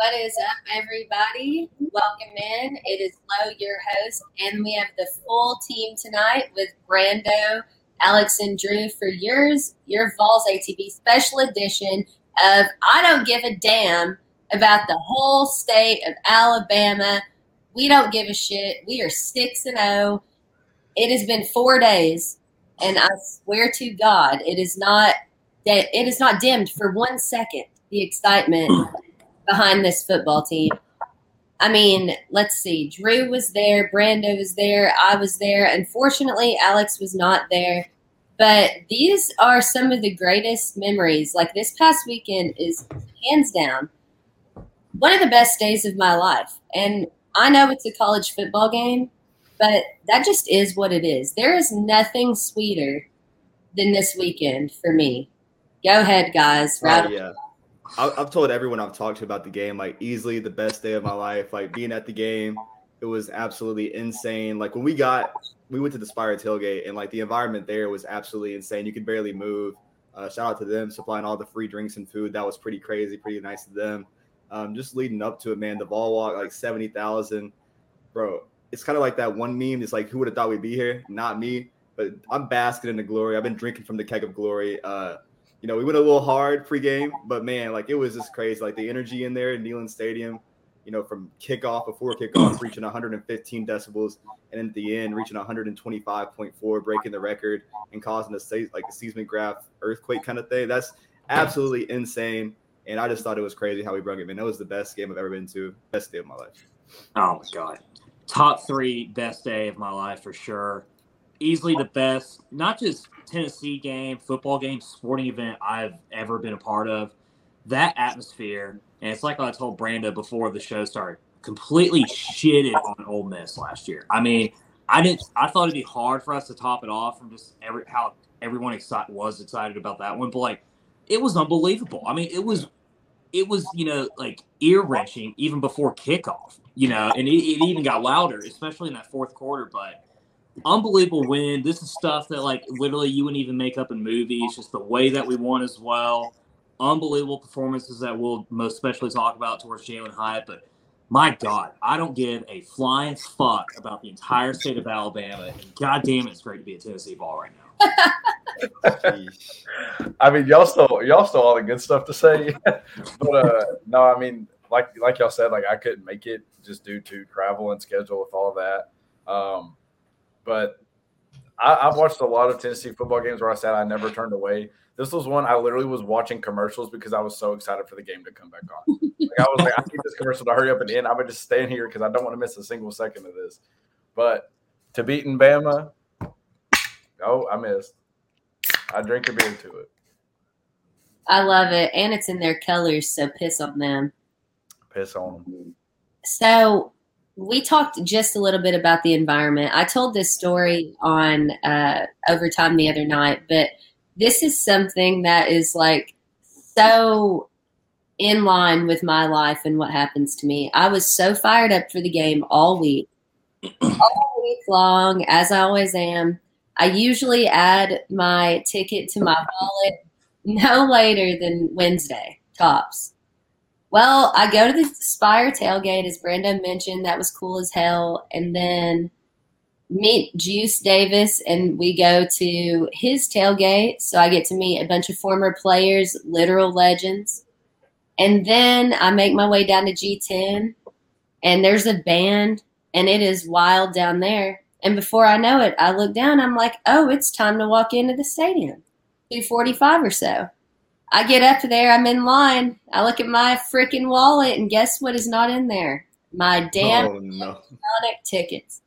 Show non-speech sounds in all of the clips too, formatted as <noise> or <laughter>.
What is up, everybody? Welcome in. It is Lo, your host, and we have the full team tonight with Brando, Alex, and Drew for yours, your Vols ATV special edition of I don't give a damn about the whole state of Alabama. We don't give a shit. We are six and zero. It has been four days, and I swear to God, it is not that it is not dimmed for one second. The excitement <clears throat> behind this football team. I mean, let's see. Drew was there, Brando was there, I was there. Unfortunately, Alex was not there. But these are some of the greatest memories. Like this past weekend is hands down one of the best days of my life. And I know it's a college football game, but that just is what it is. There is nothing sweeter than this weekend for me. Go ahead, guys. Oh, yeah. I've told everyone I've talked to about the game, like easily the best day of my life. Like being at the game, it was absolutely insane. Like when we got, we went to the Spire tailgate, and like the environment there was absolutely insane. You could barely move. Uh, shout out to them supplying all the free drinks and food. That was pretty crazy, pretty nice of them. Um, just leading up to it, man. The ball walk like seventy thousand, bro. It's kind of like that one meme. It's like who would have thought we'd be here? Not me. But I'm basking in the glory. I've been drinking from the keg of glory. Uh, you know, we went a little hard pregame, but man, like it was just crazy. Like the energy in there in Neyland Stadium, you know, from kickoff before kickoff, mm. reaching 115 decibels, and at the end reaching 125.4, breaking the record and causing a like a seismograph earthquake kind of thing. That's absolutely insane. And I just thought it was crazy how we brought it. Man, that was the best game I've ever been to. Best day of my life. Oh my god, top three best day of my life for sure easily the best, not just Tennessee game, football game, sporting event I've ever been a part of. That atmosphere, and it's like I told Brando before the show started, completely shitted on Ole Miss last year. I mean, I didn't. I thought it'd be hard for us to top it off from just every how everyone excited was excited about that one, but like it was unbelievable. I mean, it was it was you know like ear wrenching even before kickoff, you know, and it, it even got louder, especially in that fourth quarter, but unbelievable win. This is stuff that like literally you wouldn't even make up in movies. Just the way that we won as well. Unbelievable performances that we'll most especially talk about towards Jalin Hyatt. But my God, I don't give a flying fuck about the entire state of Alabama. And God damn it, it's great to be a Tennessee ball right now. I mean, y'all still y'all still all the good stuff to say, <laughs> but uh, no, I mean, like like y'all said, like I couldn't make it just due to travel and schedule with all that. Um, but I, have watched a lot of Tennessee football games where I said I never turned away. This was one I literally was watching commercials because I was so excited for the game to come back on. like I was like, I need this commercial to hurry up and end. I'm gonna just stand here because I don't want to miss a single second of this. But to beating Bama, oh, I missed. I drink a beer to it. I love it, and it's in their colors, so piss on them. Piss on them. So we talked just a little bit about the environment. I told this story on uh, overtime the other night, but this is something that is like so in line with my life and what happens to me. I was so fired up for the game all week, all week long, as I always am. I usually add my ticket to my wallet no later than Wednesday, tops. Well, I go to the Spire tailgate, as Brandon mentioned. That was cool as hell. And then meet Juice Davis, and we go to his tailgate. So I get to meet a bunch of former players, literal legends. And then I make my way down to G10, and there's a band, and it is wild down there. And before I know it, I look down. I'm like, oh, it's time to walk into the stadium. 245 or so. I get up there, I'm in line. I look at my freaking wallet, and guess what is not in there? My damn oh, no. electronic tickets.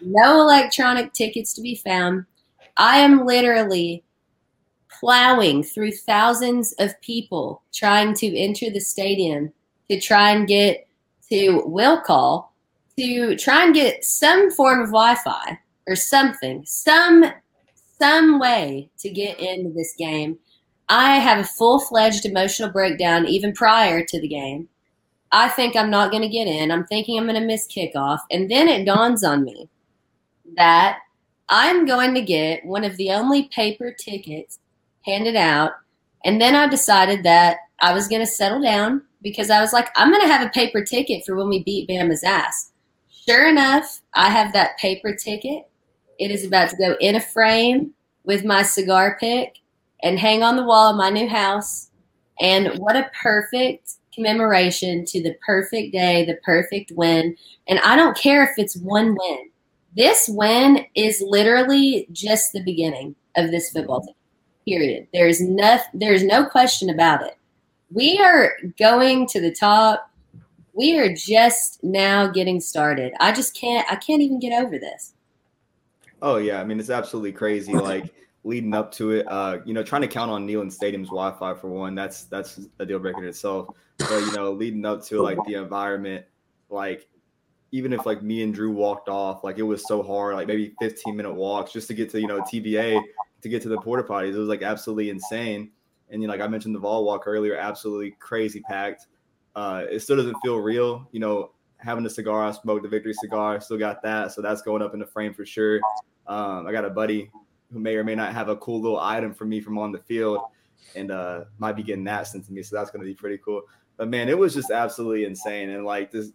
No electronic tickets to be found. I am literally plowing through thousands of people trying to enter the stadium to try and get to will call to try and get some form of Wi-Fi or something, some some way to get into this game I have a full fledged emotional breakdown even prior to the game. I think I'm not going to get in. I'm thinking I'm going to miss kickoff. And then it dawns on me that I'm going to get one of the only paper tickets handed out. And then I decided that I was going to settle down because I was like, I'm going to have a paper ticket for when we beat Bama's ass. Sure enough, I have that paper ticket. It is about to go in a frame with my cigar pick and hang on the wall of my new house. And what a perfect commemoration to the perfect day, the perfect win. And I don't care if it's one win. This win is literally just the beginning of this football team. Period. There's no there's no question about it. We are going to the top. We are just now getting started. I just can't I can't even get over this. Oh yeah, I mean it's absolutely crazy. Like leading up to it, uh, you know, trying to count on Neyland Stadium's Wi-Fi for one, that's that's a deal breaker in itself. But you know, leading up to like the environment, like even if like me and Drew walked off, like it was so hard, like maybe 15 minute walks just to get to you know TBA to get to the porta potties. It was like absolutely insane. And you know, like I mentioned the Vol walk earlier, absolutely crazy packed. Uh, it still doesn't feel real, you know. Having a cigar, I smoked the victory cigar, still got that, so that's going up in the frame for sure. Um, I got a buddy who may or may not have a cool little item for me from on the field, and uh, might be getting that sent to me, so that's going to be pretty cool. But man, it was just absolutely insane, and like this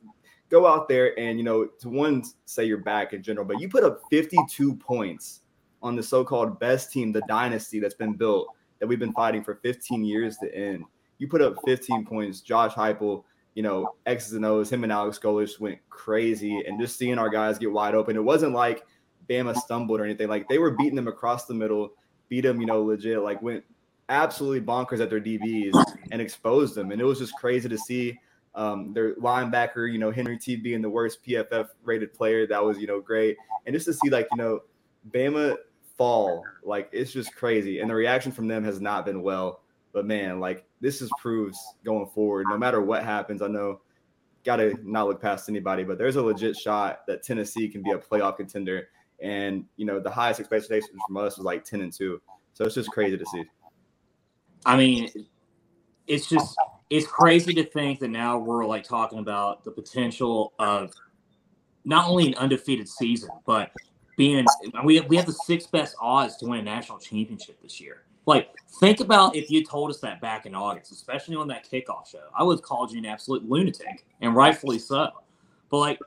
go out there and you know to one say you're back in general, but you put up 52 points on the so-called best team, the dynasty that's been built that we've been fighting for 15 years to end. You put up 15 points. Josh Heupel, you know, X's and O's, him and Alex Golesh went crazy, and just seeing our guys get wide open. It wasn't like Bama stumbled or anything. Like they were beating them across the middle, beat them, you know, legit. Like went absolutely bonkers at their DBs and exposed them, and it was just crazy to see. Um, their linebacker, you know, Henry T being the worst PFF rated player. That was, you know, great. And just to see like, you know, Bama fall. Like it's just crazy. And the reaction from them has not been well. But man, like this is proves going forward, no matter what happens. I know gotta not look past anybody, but there's a legit shot that Tennessee can be a playoff contender. And you know, the highest expectations from us was like 10 and 2. So it's just crazy to see. I mean, it's just it's crazy to think that now we're like talking about the potential of not only an undefeated season, but being we have, we have the sixth best odds to win a national championship this year. Like, think about if you told us that back in August, especially on that kickoff show. I would have called you an absolute lunatic, and rightfully so. But like,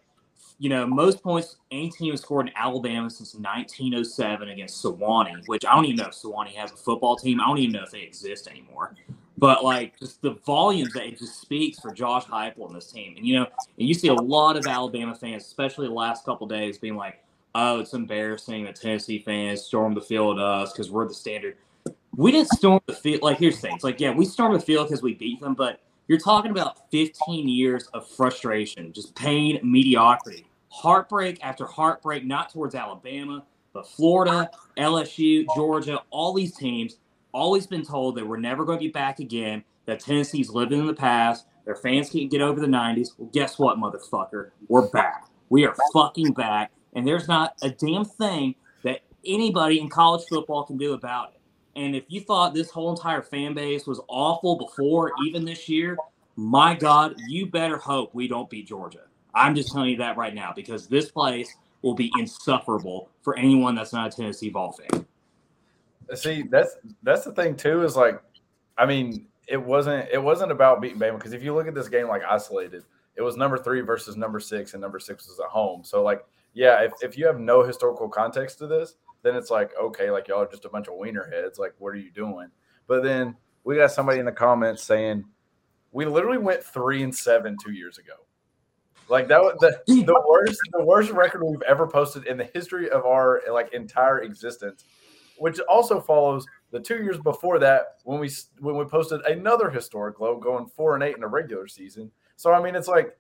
you know, most points any team has scored in Alabama since 1907 against Sewanee, which I don't even know if Sewanee has a football team. I don't even know if they exist anymore. But like, just the volumes that it just speaks for Josh Heupel and this team. And you know, and you see a lot of Alabama fans, especially the last couple days, being like, oh, it's embarrassing that Tennessee fans storm the field at us because we're the standard. We didn't storm the field. Like, here's things. Like, yeah, we stormed the field because we beat them, but you're talking about 15 years of frustration, just pain, mediocrity, heartbreak after heartbreak, not towards Alabama, but Florida, LSU, Georgia, all these teams, always been told that we're never going to be back again, that Tennessee's living in the past, their fans can't get over the 90s. Well, guess what, motherfucker? We're back. We are fucking back and there's not a damn thing that anybody in college football can do about it. And if you thought this whole entire fan base was awful before, even this year, my God, you better hope we don't beat Georgia. I'm just telling you that right now because this place will be insufferable for anyone that's not a Tennessee Vol fan. See, that's that's the thing too. Is like, I mean, it wasn't it wasn't about beating Bama because if you look at this game like isolated, it was number three versus number six, and number six was at home. So like yeah, if, if you have no historical context to this, then it's like, okay, like y'all are just a bunch of wiener heads. Like, what are you doing? But then we got somebody in the comments saying, we literally went three and seven two years ago. Like that was the, <laughs> the worst the worst record we've ever posted in the history of our like entire existence, which also follows the two years before that when we when we posted another historic low, going four and eight in a regular season. So I mean, it's like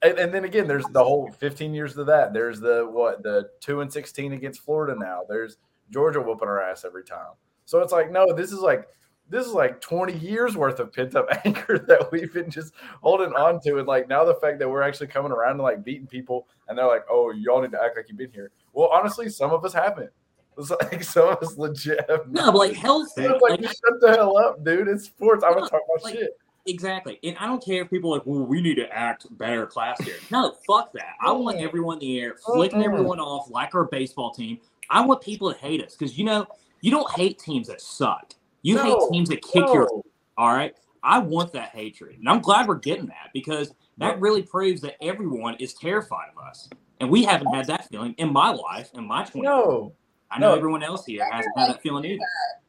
and, and, then again, there's the whole 15 years of that. There's the what the two and 16 against Florida now. There's Georgia whooping our ass every time. So it's like, no, this is like this is like 20 years worth of pent up <laughs> anger that we've been just holding on to. And like now the fact that we're actually coming around and like beating people and they're like, oh, y'all need to act like you've been here. Well, honestly, some of us haven't. It's <laughs> like some of us legit have No, but like hell like, like, shut the hell up, dude. It's sports. I'm gonna talk about like, shit. Exactly. And I don't care if people are like, well, we need to act better class here. No, fuck that. I want everyone in the air, flicking everyone off like our baseball team. I want people to hate us because, you know, you don't hate teams that suck. You no, hate teams that kick no. your all right. I want that hatred, and I'm glad we're getting that because that really proves that everyone is terrified of us, and we haven't had that feeling in my life in my 20. No, I know no. everyone else here hasn't had that feeling either.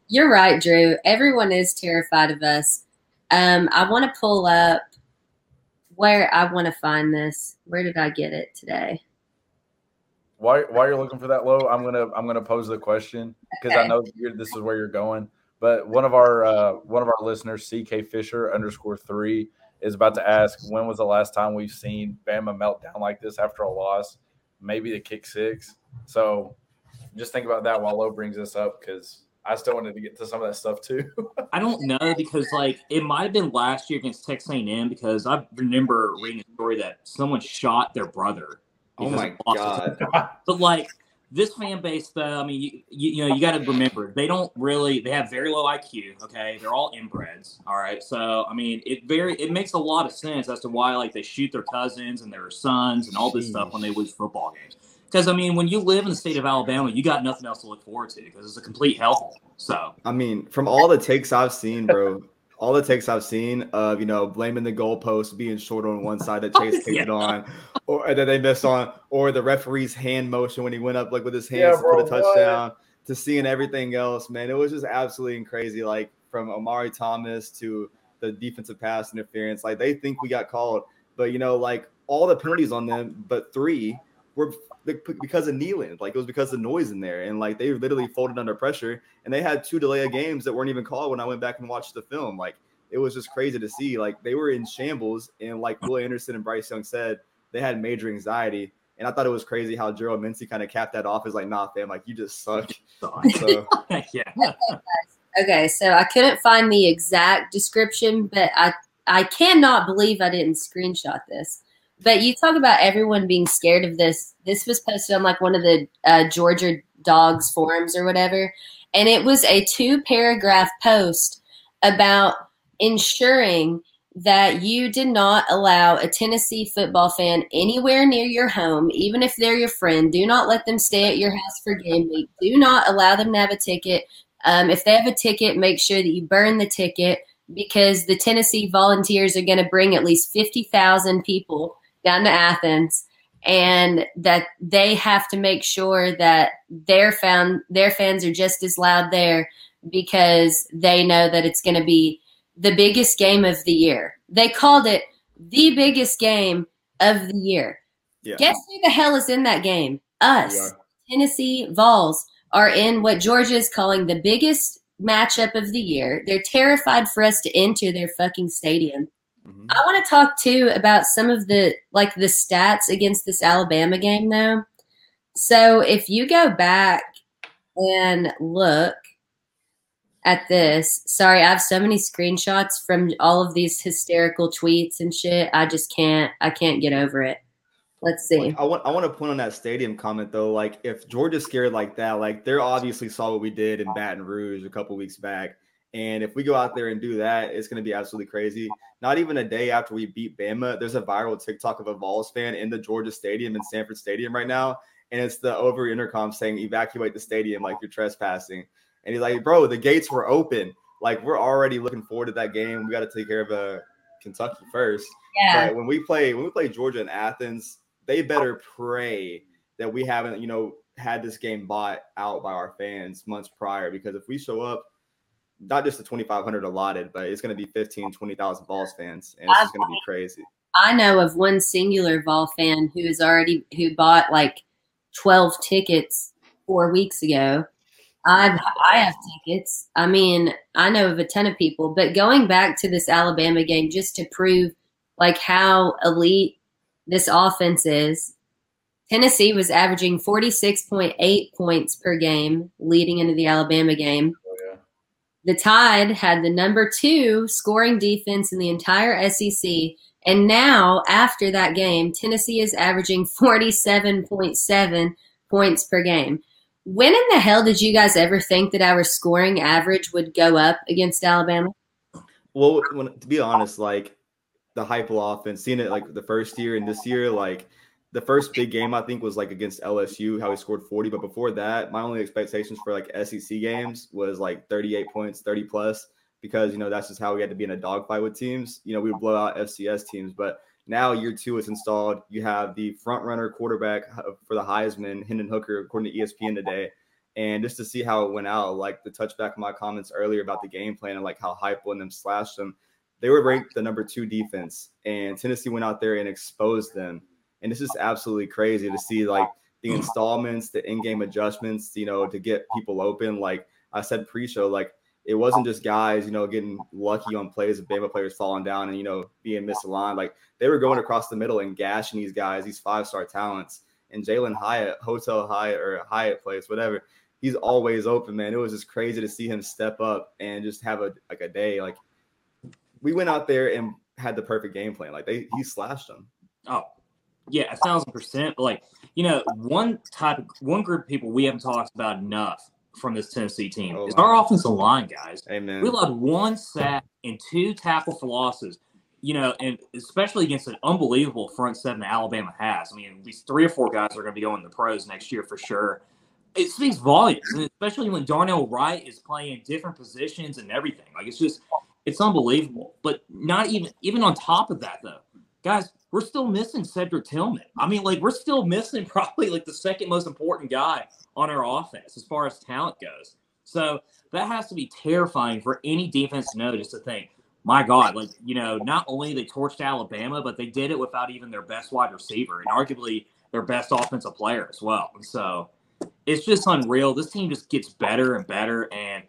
You're right, Drew. Everyone is terrified of us. Um, I want to pull up where I want to find this. Where did I get it today? While, while you're looking for that low, I'm gonna I'm gonna pose the question because I know you're, this is where you're going. But one of our uh, one of our listeners, CK Fisher underscore three, is about to ask when was the last time we've seen Bama melt down like this after a loss? Maybe the kick six. So just think about that while Low brings this up because I still wanted to get to some of that stuff too. <laughs> I don't know because like it might have been last year against Texas A&M because I remember reading a story that someone shot their brother. Oh my god. But like this fan base, though, I mean, you, you, you know, you got to remember they don't really they have very low IQ. Okay, they're all inbreds. All right, so I mean, it very it makes a lot of sense as to why like they shoot their cousins and their sons and all this stuff when they lose football games. Because I mean, when you live in the state of Alabama, you got nothing else to look forward to because it's a complete hellhole. So I mean, from all the takes I've seen, bro, all the takes I've seen of you know blaming the goalpost being short on one side that <laughs> oh, Chase kicked it Yeah. on, or that they missed on, or the referee's hand motion when he went up like with his Yeah, hands to put a bro, what? touchdown, to seeing everything else, man, it was just absolutely crazy. Like from Omari Thomas to the defensive pass interference, like they think we got called, but you know, like all the penalties on them, but three were because of Neyland. Like it was because of noise in there, and like they literally folded under pressure and they had two delay of games that weren't even called when I went back and watched the film. Like it was just crazy to see. Like they were in shambles, and like Will Anderson and Bryce Young said, they had major anxiety. And I thought it was crazy how Gerald Mincey kind of capped that off as like, nah, fam, like you just suck. so, So <laughs> yeah, <laughs> Okay, so I couldn't find the exact description, but I I cannot believe I didn't screenshot this. But you talk about everyone being scared of this. This was posted on like one of the uh, Georgia Dogs forums or whatever, and it was a two paragraph post about ensuring that you did not allow a Tennessee football fan anywhere near your home, even if they're your friend. Do not let them stay at your house for game week. Do not allow them to have a ticket. Um, if they have a ticket, make sure that you burn the ticket because the Tennessee Volunteers are going to bring at least 50,000 people down to Athens and that they have to make sure that their fan, their fans are just as loud there because they know that it's going to be the biggest game of the year. They called it the biggest game of the year. yeah, Guess who the hell is in that game? Us. Tennessee Vols are in what Georgia is calling the biggest matchup of the year. They're terrified for us to enter their fucking stadium. Mhm. I want to talk too about some of the like the stats against this Alabama game though. So if you go back and look at this, sorry, I have so many screenshots from all of these hysterical tweets and shit. I just can't I can't get over it. Let's see. I want I want to point on that stadium comment though. Like if Georgia's scared like that, like they're obviously saw what we did in Baton Rouge a couple weeks back. And if we go out there and do that, it's going to be absolutely crazy. Not even a day after we beat Bama, there's a viral TikTok of a Vols fan in the Georgia Stadium in Sanford Stadium right now, and it's the over intercom saying "evacuate the stadium" like you're trespassing. And he's like, "Bro, the gates were open. Like we're already looking forward to that game. We got to take care of uh, Kentucky first. Yeah. But when we play when we play Georgia and Athens, they better pray that we haven't, you know, had this game bought out by our fans months prior. Because if we show up, not just the 2,500 allotted, but it's going to be 15, 20,000 Vols fans, and it's going to be crazy. I know of one singular Vol fan who is already who bought like twelve tickets four weeks ago. I've I have tickets. I mean, I know of a ton of people. But going back to this Alabama game, just to prove like how elite this offense is, Tennessee was averaging forty six point eight points per game leading into the Alabama game. The Tide had the number two scoring defense in the entire SEC. And now, after that game, Tennessee is averaging 47.7 points per game. When in the hell did you guys ever think that our scoring average would go up against Alabama? Well, when, to be honest, like the Heupel offense, seeing it like the first year and this year, like the first big game I think was like against LSU, how he scored 40. But before that, my only expectations for like SEC games was like 38 points, 30 plus. because you know that's just how we had to be in a dogfight with teams. You know, we would blow out FCS teams, but now year two is installed. You have the front runner quarterback for the Heisman, Hendon Hooker, according to ESPN today. And just to see how it went out, like the touchback of my comments earlier about the game plan and like how Heupel and them slashed them, they were ranked the number two defense, and Tennessee went out there and exposed them. And this is absolutely crazy to see like the installments, the in-game adjustments, you know, to get people open. Like I said pre-show, like it wasn't just guys, you know, getting lucky on plays of Bama players falling down and you know being misaligned. Like they were going across the middle and gashing these guys, these five-star talents. And Jalin Hyatt, Hotel Hyatt or Hyatt place, whatever, he's always open, man. It was just crazy to see him step up and just have a like a day. Like we went out there and had the perfect game plan. Like they he slashed them. Oh, yeah, a thousand percent. But like, you know, one type of one group of people we haven't talked about enough from this Tennessee team oh, is our offensive line, guys. Amen. We allowed one sack and two tackle for losses. You know, and especially against an unbelievable front seven Alabama has. I mean, at least three or four guys are going to be going to the pros next year for sure. It speaks volumes, and especially when Darnell Wright is playing different positions and everything. Like it's just, it's unbelievable. But not even even on top of that, though, guys, we're still missing Cedric Tillman. I mean, like we're still missing <laughs> probably like the second most important guy on our offense as far as talent goes. So that has to be terrifying for any defense to know just to think, my God, like, you know, not only they torched Alabama, but they did it without even their best wide receiver and arguably their best offensive player as well. And so it's just unreal. This team just gets better and better. And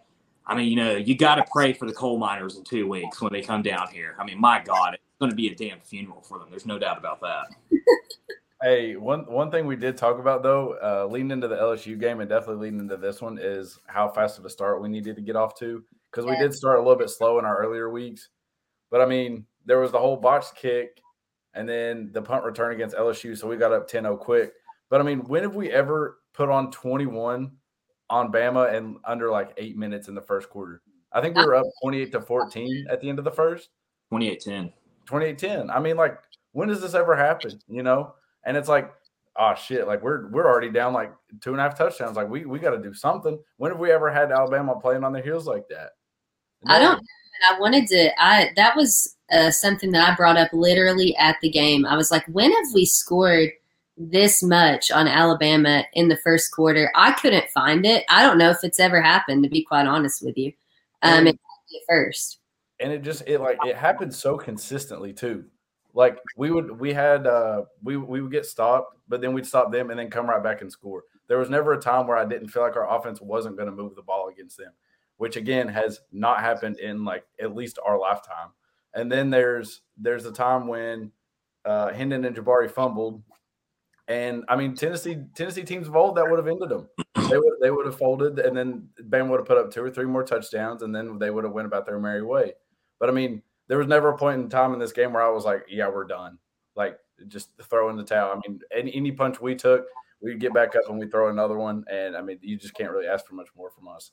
I mean, you know, you got to pray for the coal miners in two weeks when they come down here. I mean, my God, going to be a damn funeral for them. There's no doubt about that. <laughs> hey, one one thing we did talk about though, uh, leading into the LSU game and definitely leading into this one is how fast of a start we needed to get off to because we did start a little bit slow in our earlier weeks. But I mean, there was the whole box kick and then the punt return against LSU, so we got up 10-0 quick. But I mean, when have we ever put on 21 on Bama and under like eight minutes in the first quarter? I think we were up 28 to 14 at the end of the first. 28 10. 2810. I mean, like, when does this ever happen? You know? And it's like, oh shit, like we're we're already down like two and a half touchdowns. Like we we got to do something. When have we ever had Alabama playing on their heels like that? No. I don't. And I wanted to. I that was uh, something that I brought up literally at the game. I was like, when have we scored this much on Alabama in the first quarter? I couldn't find it. I don't know if it's ever happened. To be quite honest with you, um, at first and it just it like it happened so consistently too. Like we would we had uh we we would get stopped, but then we'd stop them and then come right back and score. There was never a time where I didn't feel like our offense wasn't going to move the ball against them, which again has not happened in like at least our lifetime. And then there's there's a time when uh Hendon and Jabari fumbled. And I mean Tennessee Tennessee teams of old that would have ended them. They would they would have folded and then Bam would have put up two or three more touchdowns and then they would have went about their merry way. But I mean, there was never a point in time in this game where I was like, yeah, we're done. Like just throw in the towel. I mean, any, any punch we took, we get back up and we throw another one. And I mean, you just can't really ask for much more from us.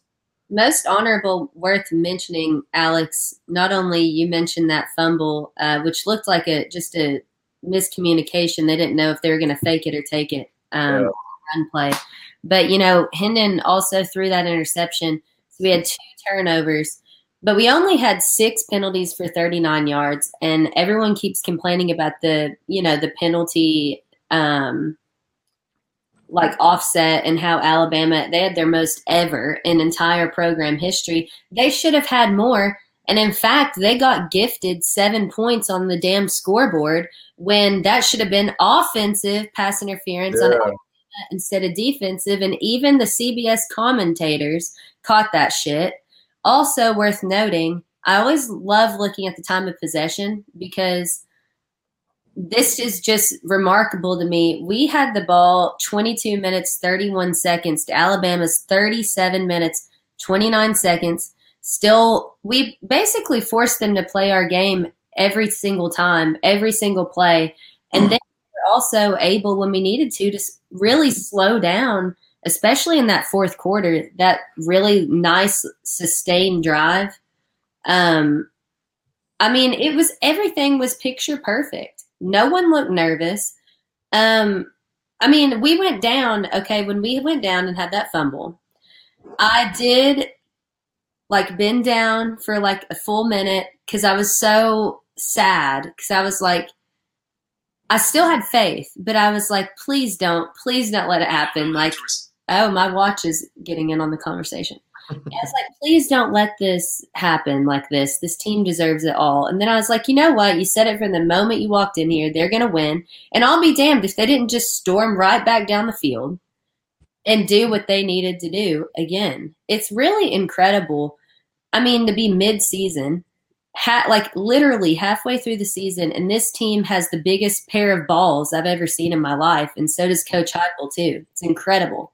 Most honorable, worth mentioning, Alex. Not only you mentioned that fumble, uh, which looked like a just a miscommunication. They didn't know if they were going to fake it or take it. Um, yeah. Run play, but you know, Hendon also threw that interception. So we had two turnovers. But we only had six penalties for 39 yards, and everyone keeps complaining about the, you know, the penalty, um, like offset and how Alabama they had their most ever in entire program history. They should have had more, and in fact, they got gifted seven points on the damn scoreboard when that should have been offensive pass interference yeah. on instead of defensive. And even the CBS commentators caught that shit. Also worth noting, I always love looking at the time of possession because this is just remarkable to me. We had the ball 22 minutes 31 seconds to Alabama's 37 minutes 29 seconds. Still, we basically forced them to play our game every single time, every single play. And then we are also able, when we needed to, to really slow down especially in that fourth quarter, that really nice sustained drive. Um, I mean, it was everything was picture perfect. No one looked nervous. Um, I mean, we went down. Okay, when we went down and had that fumble, I did. like bend down for like a full minute because I was so sad because I was like, I still had faith, but I was like, please don't, please don't let it happen. Like, oh, my watch is getting in on the conversation. I was like, please don't let this happen like this. This team deserves it all. And then I was like, you know what? You said it from the moment you walked in here. They're going to win. And I'll be damned if they didn't just storm right back down the field and do what they needed to do again. It's really incredible. I mean, to be mid season ha- like literally halfway through the season, and this team has the biggest pair of balls I've ever seen in my life, and so does Coach Heupel too. It's incredible.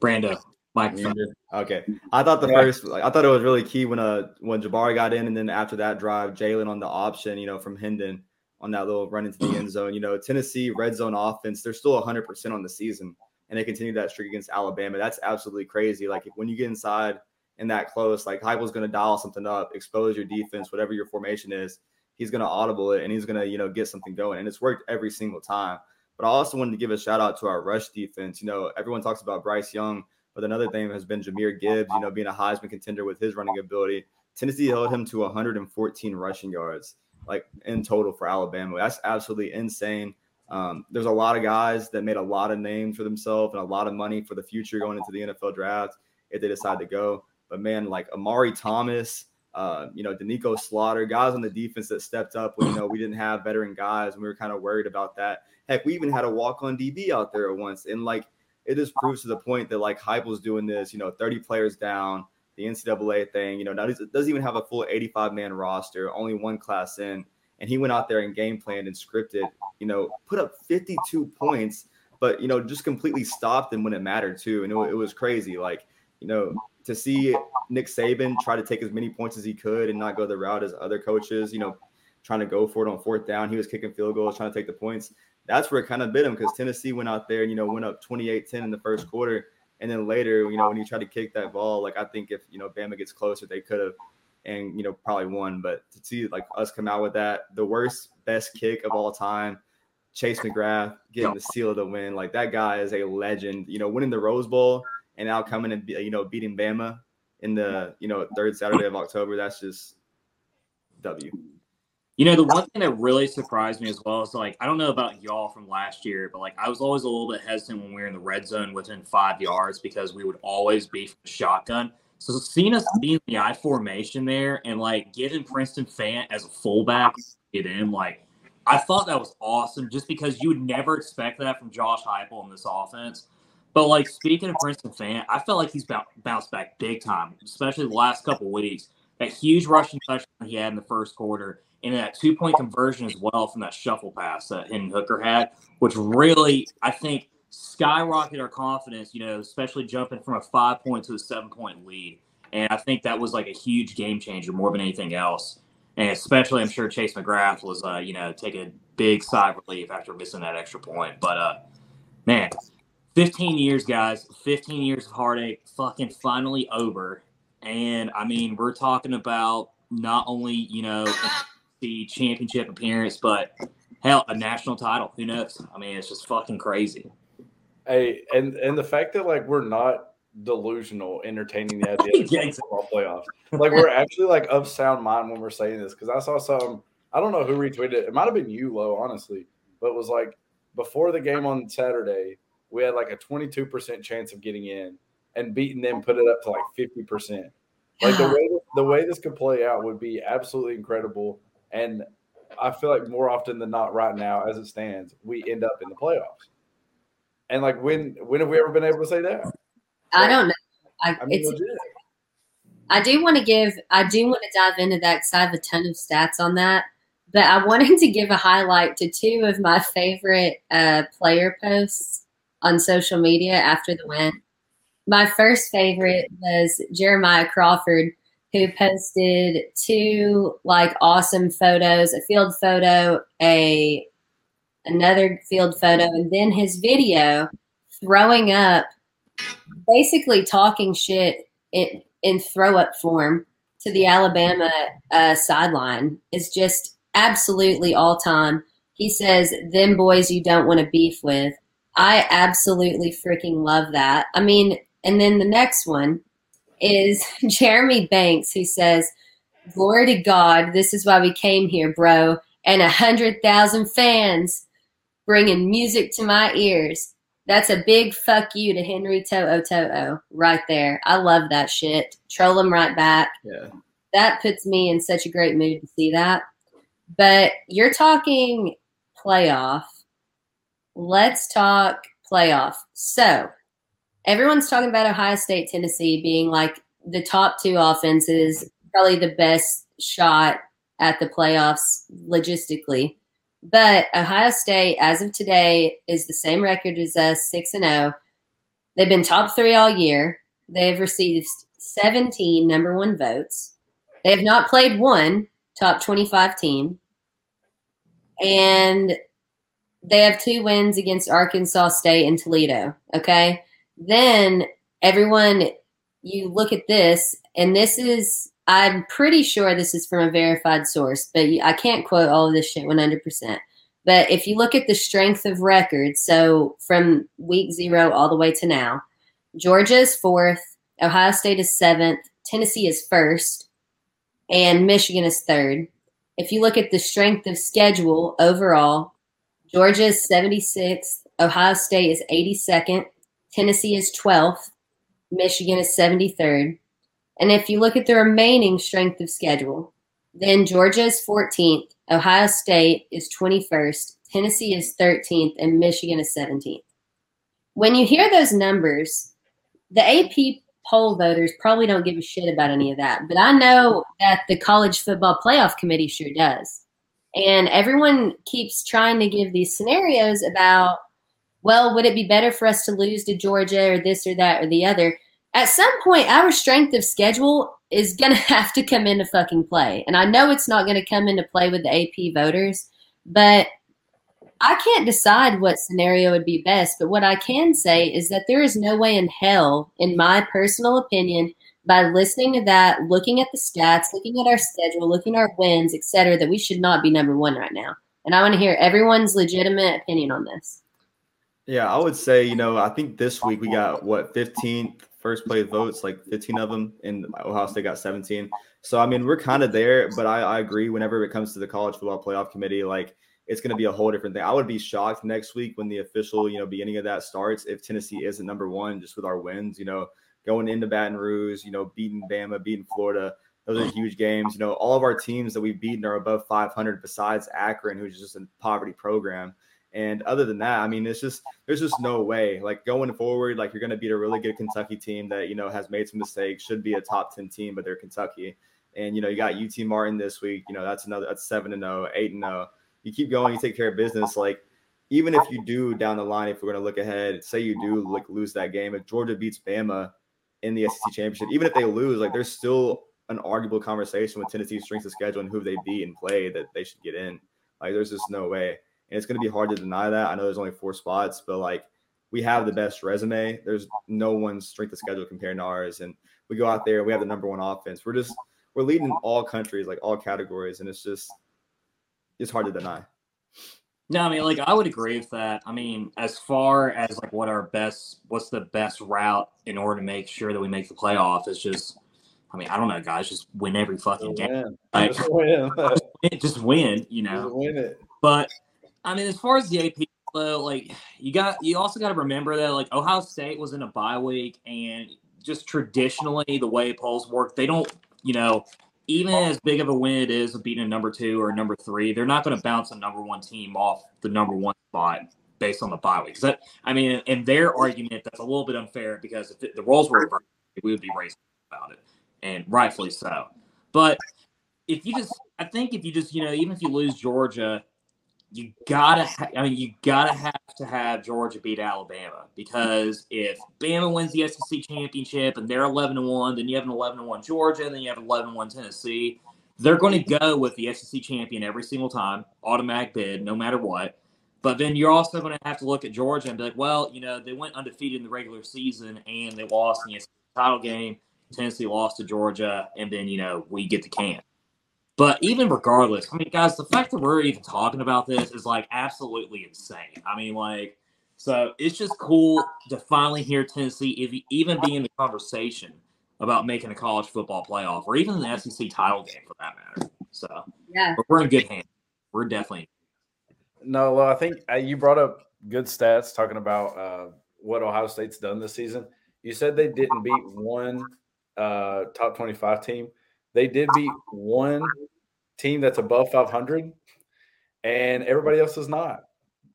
Brando, microphone. Okay, I thought the Yeah. first, like, I thought it was really key when uh when Jabari got in, and then after that drive, Jalin on the option, you know, from Hendon on that little run into the end zone. You know, Tennessee red zone offense, they're still 100 percent on the season, and they continue that streak against Alabama. That's absolutely crazy. Like when you get inside and that close, like Heupel's going to dial something up, expose your defense, whatever your formation is. He's going to audible it, and he's going to you know get something going, and it's worked every single time. But I also wanted to give a shout out to our rush defense. You know, everyone talks about Bryce Young. But another thing has been Jahmyr Gibbs, you know, being a Heisman contender with his running ability. Tennessee held him to 114 rushing yards, like in total for Alabama. That's absolutely insane. Um, there's a lot of guys that made a lot of names for themselves and a lot of money for the future going into the NFL draft if they decide to go. But man, like Omari Thomas, uh, you know, Doneiko Slaughter, guys on the defense that stepped up when you know we didn't have veteran guys and we were kind of worried about that. Heck, we even had a walk-on DB out there once, and like it just proves to the point that like Heupel's doing this, you know, 30 players down, the NCAA thing, you know, now it doesn't even have a full 85 man roster, only one class in. And he went out there and game planned and scripted, you know, put up 52 points, but, you know, just completely stopped them when it mattered too. And it, it was crazy. Like, you know, to see Nick Saban try to take as many points as he could and not go the route as other coaches, you know, trying to go for it on fourth down. He was kicking field goals, trying to take the points that's where it kind of bit him because Tennessee went out there and, you know, went up 28 10 in the first quarter. And then later, you know, when he tried to kick that ball, like I think if, you know, Bama gets closer, they could have and, you know, probably won. But to see like us come out with that, the worst, best kick of all time, Chase McGrath getting the seal of the win, like that guy is a legend, you know, winning the Rose Bowl and now coming and, you know, beating Bama in the, you know, third Saturday of October. That's just W. You know, the one thing that really surprised me as well is like, I don't know about y'all from last year, but like, I was always a little bit hesitant when we were in the red zone within five yards because we would always be from shotgun. So seeing us be in the I formation there and like getting Princeton Fant as a fullback, get in, like, I thought that was awesome just because you would never expect that from Josh Heupel in this offense. But like speaking of Princeton Fant, I felt like he's bounced back big time, especially the last couple weeks. That huge rushing touchdown he had in the first quarter and that two point conversion as well from that shuffle pass that Hendon Hooker had, which really, I think, skyrocketed our confidence, you know, especially jumping from a five point to a seven point lead. And I think that was like a huge game changer more than anything else. And especially, I'm sure Chase McGrath was, uh, you know, taking a big sigh of relief after missing that extra point. But, uh, man, 15 years, guys, 15 years of heartache, fucking finally over. And I mean, we're talking about not only, you know, the championship appearance, but hell, a national title. Who knows? I mean, it's just fucking crazy. Hey, and and the fact that like we're not delusional entertaining the idea <laughs> of Yeah, football playoffs. Like we're actually like of sound mind when we're saying this because I saw some. I don't know who retweeted it. It might have been you, Lo, honestly, but it was like before the game on Saturday, we had like a 22% chance of getting in, and beating them put it up to like 50%. Like the way the way this could play out would be absolutely incredible. And I feel like more often than not, right now, as it stands, we end up in the playoffs. And like when when have we ever been able to say that? I don't know. I, I mean, it's. I do want to give, I do want to dive into that because I have a ton of stats on that. But I wanted to give a highlight to two of my favorite uh, player posts on social media after the win. My first favorite was Jeremiah Crawford, who posted two like awesome photos, a field photo, a another field photo, and then his video throwing up, basically talking shit in, in throw up form to the Alabama uh, sideline is just absolutely all time. He says, "Them boys you don't want to beef with." I absolutely freaking love that. I mean, and then the next one, is Jeremy Banks, who says, Glory to God, this is why we came here, bro. And a hundred thousand fans bringing music to my ears. That's a big fuck you to Henry To'o To'o right there. I love that shit. Troll him right back. Yeah. That puts me in such a great mood to see that. But you're talking playoff. Let's talk playoff. So everyone's talking about Ohio State, Tennessee being like the top two offenses, probably the best shot at the playoffs logistically. But Ohio State, as of today, is the same record as us, six and zero. They've been top three all year. They've received 17 number one votes. They have not played one top 25 team. And they have two wins against Arkansas State and Toledo. Okay. Then everyone, you look at this, and this is, I'm pretty sure this is from a verified source, but I can't quote all of this shit 100%. But if you look at the strength of record, so from week zero all the way to now, Georgia is fourth, Ohio State is seventh, Tennessee is first, and Michigan is third. If you look at the strength of schedule overall, Georgia is 76th, Ohio State is 82nd, Tennessee is 12th, Michigan is 73rd. And if you look at the remaining strength of schedule, then Georgia is 14th, Ohio State is 21st, Tennessee is 13th, and Michigan is 17th. When you hear those numbers, the AP poll voters probably don't give a shit about any of that. But I know that the college football playoff committee sure does. And everyone keeps trying to give these scenarios about, well, would it be better for us to lose to Georgia or this or that or the other? At some point, our strength of schedule is going <laughs> to have to come into fucking play. And I know it's not going to come into play with the AP voters, but I can't decide what scenario would be best, but what I can say is that there is no way in hell, in my personal opinion, by listening to that, looking at the stats, looking at our schedule, looking at our wins, etc., that we should not be number one right now. And I want to hear everyone's legitimate opinion on this. Yeah, I would say, you know, I think this week we got what 15 first place votes, like 15 of them, and Ohio State got 17. So I mean, we're kind of there, but I, I agree. Whenever it comes to the college football playoff committee, like it's going to be a whole different thing. I would be shocked next week when the official, you know, beginning of that starts if Tennessee isn't number one just with our wins. You know, going into Baton Rouge, you know, beating Bama, beating Florida. Those are huge games. You know, all of our teams that we've beaten are above 500 besides Akron, who's just a poverty program. And other than that, I mean, it's just there's just no way. Like going forward, like you're going to beat a really good Kentucky team that you know has made some mistakes, should be a top 10 team, but they're Kentucky. And you know, you got UT Martin this week. You know, that's another that's seven and 0, 8 and 0 you keep going, you take care of business. Like even if you do down the line, if we're going to look ahead, say you do like lose that game, if Georgia beats Bama in the SEC championship, even if they lose, like there's still an arguable conversation with Tennessee's strength of schedule and who they beat and play that they should get in. Like there's just no way, and it's going to be hard to deny that. I know there's only four spots, but like we have the best resume. There's no one's strength of schedule compared to ours, and we go out there and we have the number one offense. We're just we're leading all countries, like all categories, and it's just it's hard to deny. No, I mean, like I would agree with that. I mean, as far as like what our best, what's the best route in order to make sure that we make the playoff is just, I mean, I don't know, guys, just win every fucking just game. Like, just, win. <laughs> just win, you know. Just win it. But I mean, as far as the AP, though, like you got, you also got to remember that like Ohio State was in a bye week, and just traditionally the way polls work, they don't, you know, even as big of a win it is of beating a number two or a number three, they're not going to bounce a number one team off the number one spot based on the bye week. That, I mean, in their argument, that's a little bit unfair because if the roles were reversed, we would be racist about it, and rightfully so. But if you just, I think if you just, you know, even if you lose Georgia, you gotta. Ha- I mean, you gotta have to have Georgia beat Alabama because if Bama wins the SEC championship and they're eleven and one, then you have an eleven and one Georgia, and then you have eleven and one Tennessee. They're going to go with the SEC champion every single time, automatic bid, no matter what. But then you're also going to have to look at Georgia and be like, well, you know, they went undefeated in the regular season and they lost in the SEC title game. Tennessee lost to Georgia, and then you know we get the can. But even regardless, I mean, guys, the fact that we're even talking about this is like absolutely insane. I mean, like, so it's just cool to finally hear Tennessee even be in the conversation about making a college football playoff or even the SEC title game for that matter. So Yeah. but we're in good hands. We're definitely No, well, I think uh, you brought up good stats talking about uh, what Ohio State's done this season. You said they didn't beat one uh, top 25 team. They did beat one team that's above 500, and everybody else is not.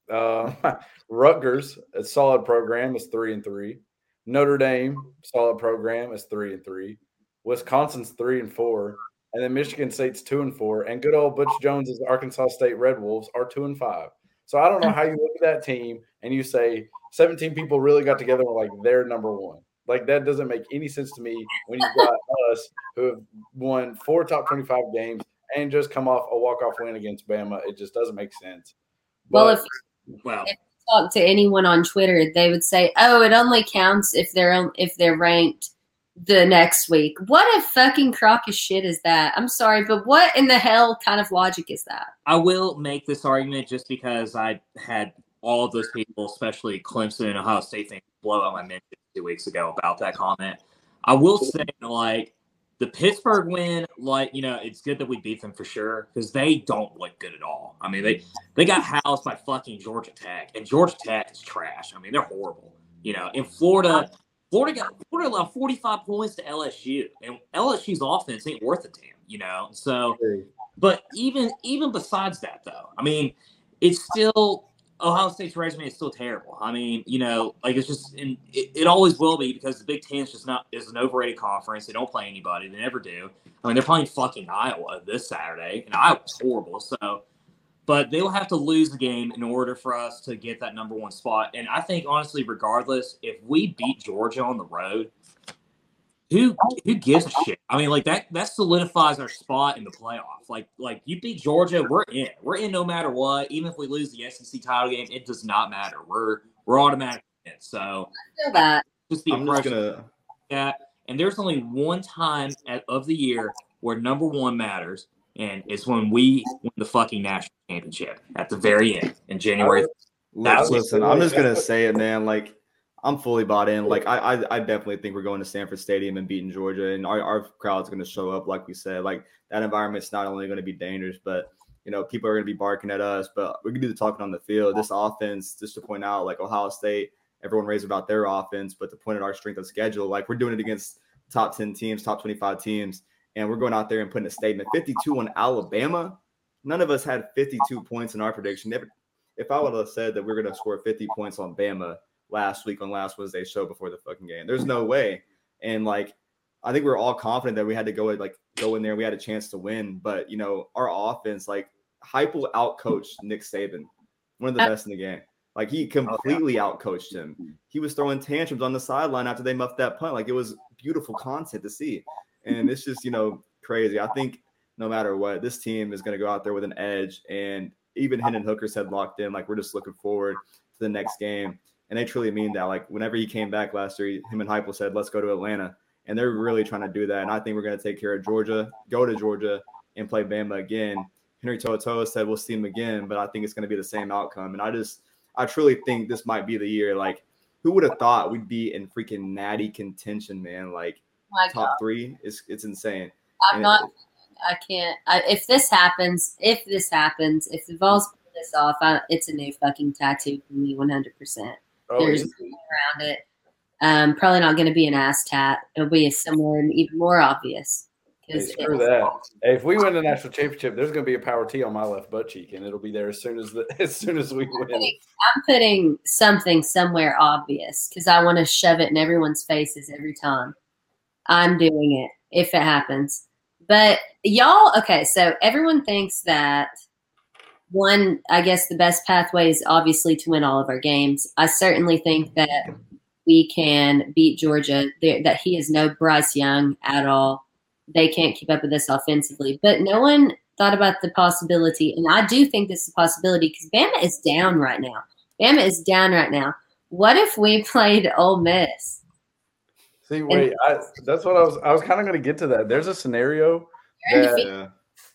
Uh, <laughs> Rutgers, a solid program, is three and three. Notre Dame, solid program, is three and three. Wisconsin's three and four, and then Michigan State's two and four. And good old Butch Jones's Arkansas State Red Wolves are two and five. So I don't know how you look at that team and you say 17 people really got together and like they're number one. Like that doesn't make any sense to me when you've got us who have won four top 25 games and just come off a walk-off win against Bama. It just doesn't make sense. Well, But- if well. talk to anyone on Twitter, they would say, "Oh, it only counts if they're on- if they're ranked the next week." What a fucking crock of shit is that? I'm sorry, but what in the hell kind of logic is that? I will make this argument just because I had all of those people, especially Clemson and Ohio State things, blow out my mention two weeks ago about that comment. I will say, like, the Pittsburgh win, like, you know, it's good that we beat them for sure because they don't look good at all. I mean, they they got housed by fucking Georgia Tech, and Georgia Tech is trash. I mean, they're horrible. You know, in Florida, Florida got Florida allowed 45 points to LSU, and LSU's offense ain't worth a damn, you know. So but even even besides that, though, I mean, it's still Ohio State's resume is still terrible. I mean, you know, like it's just and it, it always will be because the Big Ten is just not is an overrated conference. They don't play anybody. They never do. I mean, they're playing fucking Iowa this Saturday, and Iowa's horrible. So, but they'll have to lose the game in order for us to get that number one spot. And I think honestly, regardless, if we beat Georgia on the road, who who gives a shit? I mean, like that that solidifies our spot in the playoff. Like like you beat Georgia, we're in. We're in no matter what. Even if we lose the SEC title game, it does not matter. We're we're automatic in. So feel that. just the I'm just gonna that. And there's only one time at, of the year where number one matters, and it's when we win the fucking national championship at the very end in January. Listen, I'm just gonna say it, man. Like, I'm fully bought in. Like, I, I, I definitely think we're going to Sanford Stadium and beating Georgia, and our, our crowd's gonna show up. Like we said, like that environment's not only gonna be dangerous, but you know, people are gonna be barking at us. But we can do the talking on the field. This offense, just to point out, like Ohio State, everyone raised about their offense, but to point at our strength of schedule, like we're doing it against top 10 teams, top 25 teams, and we're going out there and putting a statement. 52 on Alabama. None of us had 52 points in our prediction. If I would have said that we're going to score 50 points on Bama last week on last Wednesday's show before the fucking game, there's no way. And like, I think we are all confident that we had to go like go in there. We had a chance to win, but you know, our offense, like Heupel outcoached Nick Saban, one of the Uh, best in the game. Like he completely outcoached him. He was throwing tantrums on the sideline after they muffed that punt. Like it was beautiful content to see, and it's just you know crazy. I think no matter what, this team is going to go out there with an edge. And even Hendon Hooker said locked in, like we're just looking forward to the next game. And they truly mean that. Like whenever he came back last year, him and Heupel said, "Let's go to Atlanta," and they're really trying to do that. And I think we're going to take care of Georgia, go to Georgia, and play Bama again. Henry To'oTo'o said we'll see him again, but I think it's going to be the same outcome. And I just, I truly think this might be the year. Like, who would have thought we'd be in freaking natty contention, man? Like oh My God, top three, it's it's insane. I'm And not. I can't. I, if this happens, if this happens, if the Vols pull this off, I, it's a new fucking tattoo for me, 100. percent Oh, There's easy. around it. Um, probably not going to be an ass tat. It'll be somewhere even more obvious. Hey, screw that. Hey, if we win the national championship, there's going to be a power T on my left butt cheek, and it'll be there as soon as the <laughs> as soon as we win. I'm putting something somewhere obvious because I want to shove it in everyone's faces every time. I'm doing it if it happens. But y'all, okay, so everyone thinks that one, I guess the best pathway is obviously to win all of our games. I certainly think that we can beat Georgia, that he is no Bryce Young at all. They can't keep up with us offensively. But no one thought about the possibility, and I do think this is a possibility because Bama is down right now. Bama is down right now. What if we <laughs> played Ole Miss? See, wait, I, that's what I was. I was kind of going to get to that. There's a scenario. That-.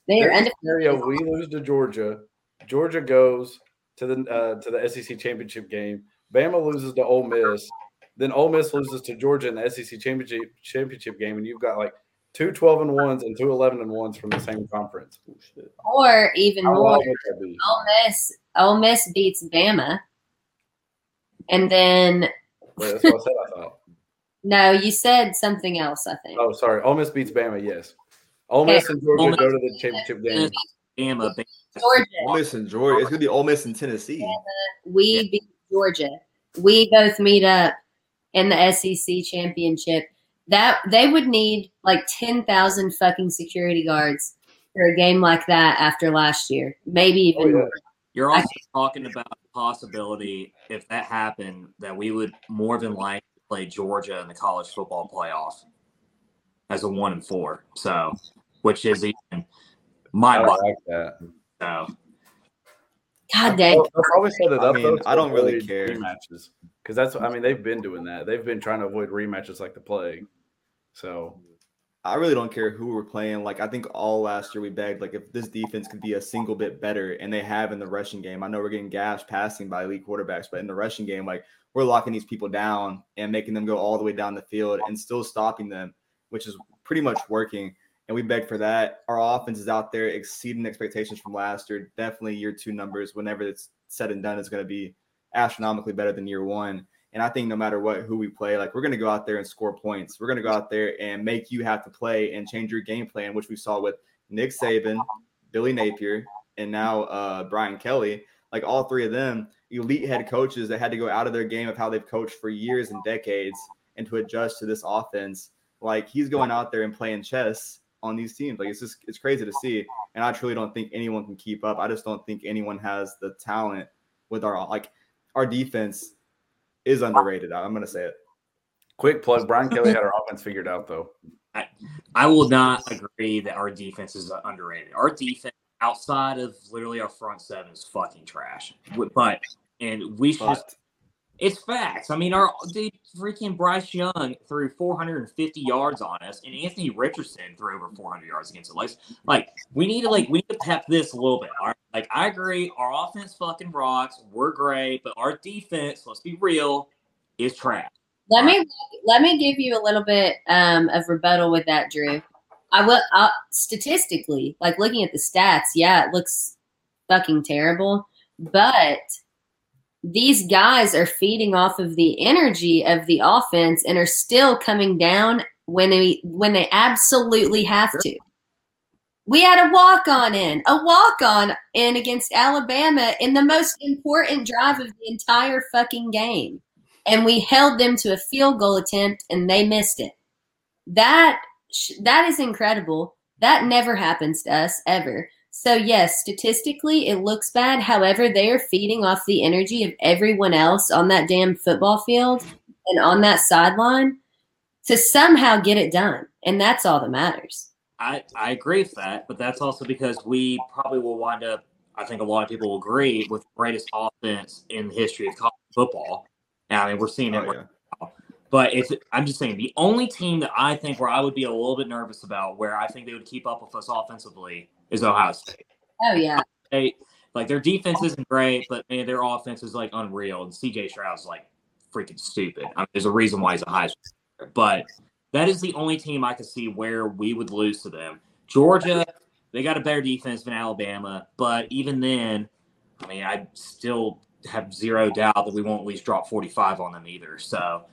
They There's a scenario we lose to Georgia. Georgia goes to the uh, to the SEC championship game. Bama loses to Ole Miss, then Ole Miss loses to Georgia in the SEC championship championship game, and you've got like two 12 and ones and two 11 and ones from the same conference. Oh. Or even How more, wild would that be? Ole Miss, Ole Miss beats Bama, and then Wait, that's what I said. I thought. <laughs> no, you said something else. I think. Oh, sorry. Ole Miss beats Bama. Yes. Ole Miss and Georgia Miss- go to the championship game. Bama, Bama. Georgia, Ole Miss and Georgia. It's gonna be Ole Miss and Tennessee. we beat Georgia. We both meet up in the SEC championship. That they would need like ten thousand fucking security guards for a game like that after last year, maybe even Oh, yeah. more. You're also talking about the possibility, if that happened, that we would more than likely play Georgia in the college football playoff as a one and four. So, which is even my don't like that. So, God dang. They'll they'll probably set it I mean, I don't really care. rematches because that's. I mean, they've been doing that. They've been trying to avoid rematches like the plague. So I really don't care who we're playing. Like I think all last year we begged like if this defense could be a single bit better, and they have in the rushing game. I know we're getting gashed passing by elite quarterbacks, but in the rushing game, like we're locking these people down and making them go all the way down the field and still stopping them, which is pretty much working. And we beg for that. Our offense is out there exceeding expectations from last year. Definitely year two numbers, whenever it's said and done, is going to be astronomically better than year one. And I think no matter what who we play, like we're going to go out there and score points. We're going to go out there and make you have to play and change your game plan, which we saw with Nick Saban, Billy Napier, and now uh, Brian Kelly. Like all three of them, elite head coaches that had to go out of their game of how they've coached for years and decades and to adjust to this offense. Like he's going out there and playing chess on these teams. Like it's just it's crazy to see. And I truly don't think anyone can keep up. I just don't think anyone has the talent with our like our defense is underrated. I'm gonna say it. quick plug: Brian Kelly had our offense figured out though. I will not agree that our defense is underrated. Our defense, outside of literally our front seven, is fucking trash. But and we should just But It's facts. I mean, our dude, freaking Bryce Young threw 450 yards on us, and Anthony Richardson threw over 400 yards against the Lakers. Like, we need to like we need to pep this a little bit. All right? Like, I agree, our offense fucking rocks. We're great, but our defense, let's be real, is trash. Let me let me give you a little bit um, of rebuttal with that, Drew. I will uh, statistically, like looking at the stats, yeah, it looks fucking terrible. But these guys are feeding off of the energy of the offense and are still coming down when they when they absolutely have to. We had a walk on in, a walk on in against Alabama in the most important drive of the entire fucking game and we held them to a field goal attempt and they missed it. That that is incredible. That never happens to us ever. So yes, statistically it looks bad. However, they are feeding off the energy of everyone else on that damn football field and on that sideline to somehow get it done. And that's all that matters. I, I agree with that, but that's also because we probably will wind up, I think a lot of people will agree, with the greatest offense in the history of college football. And, I mean, we're seeing it oh, right yeah. But if I'm just saying, the only team that I think where I would be a little bit nervous about, where I think they would keep up with us offensively, is Ohio State. Oh yeah. They, like their defense isn't great, but man, their offense is like unreal. And CJ Stroud's like freaking stupid. I mean, there's a reason why he's a Heisman. winner. But that is the only team I could see where we would lose to them. Georgia, they got a better defense than Alabama, but even then, I mean, I still have zero doubt that we won't at least drop 45 on them either. So,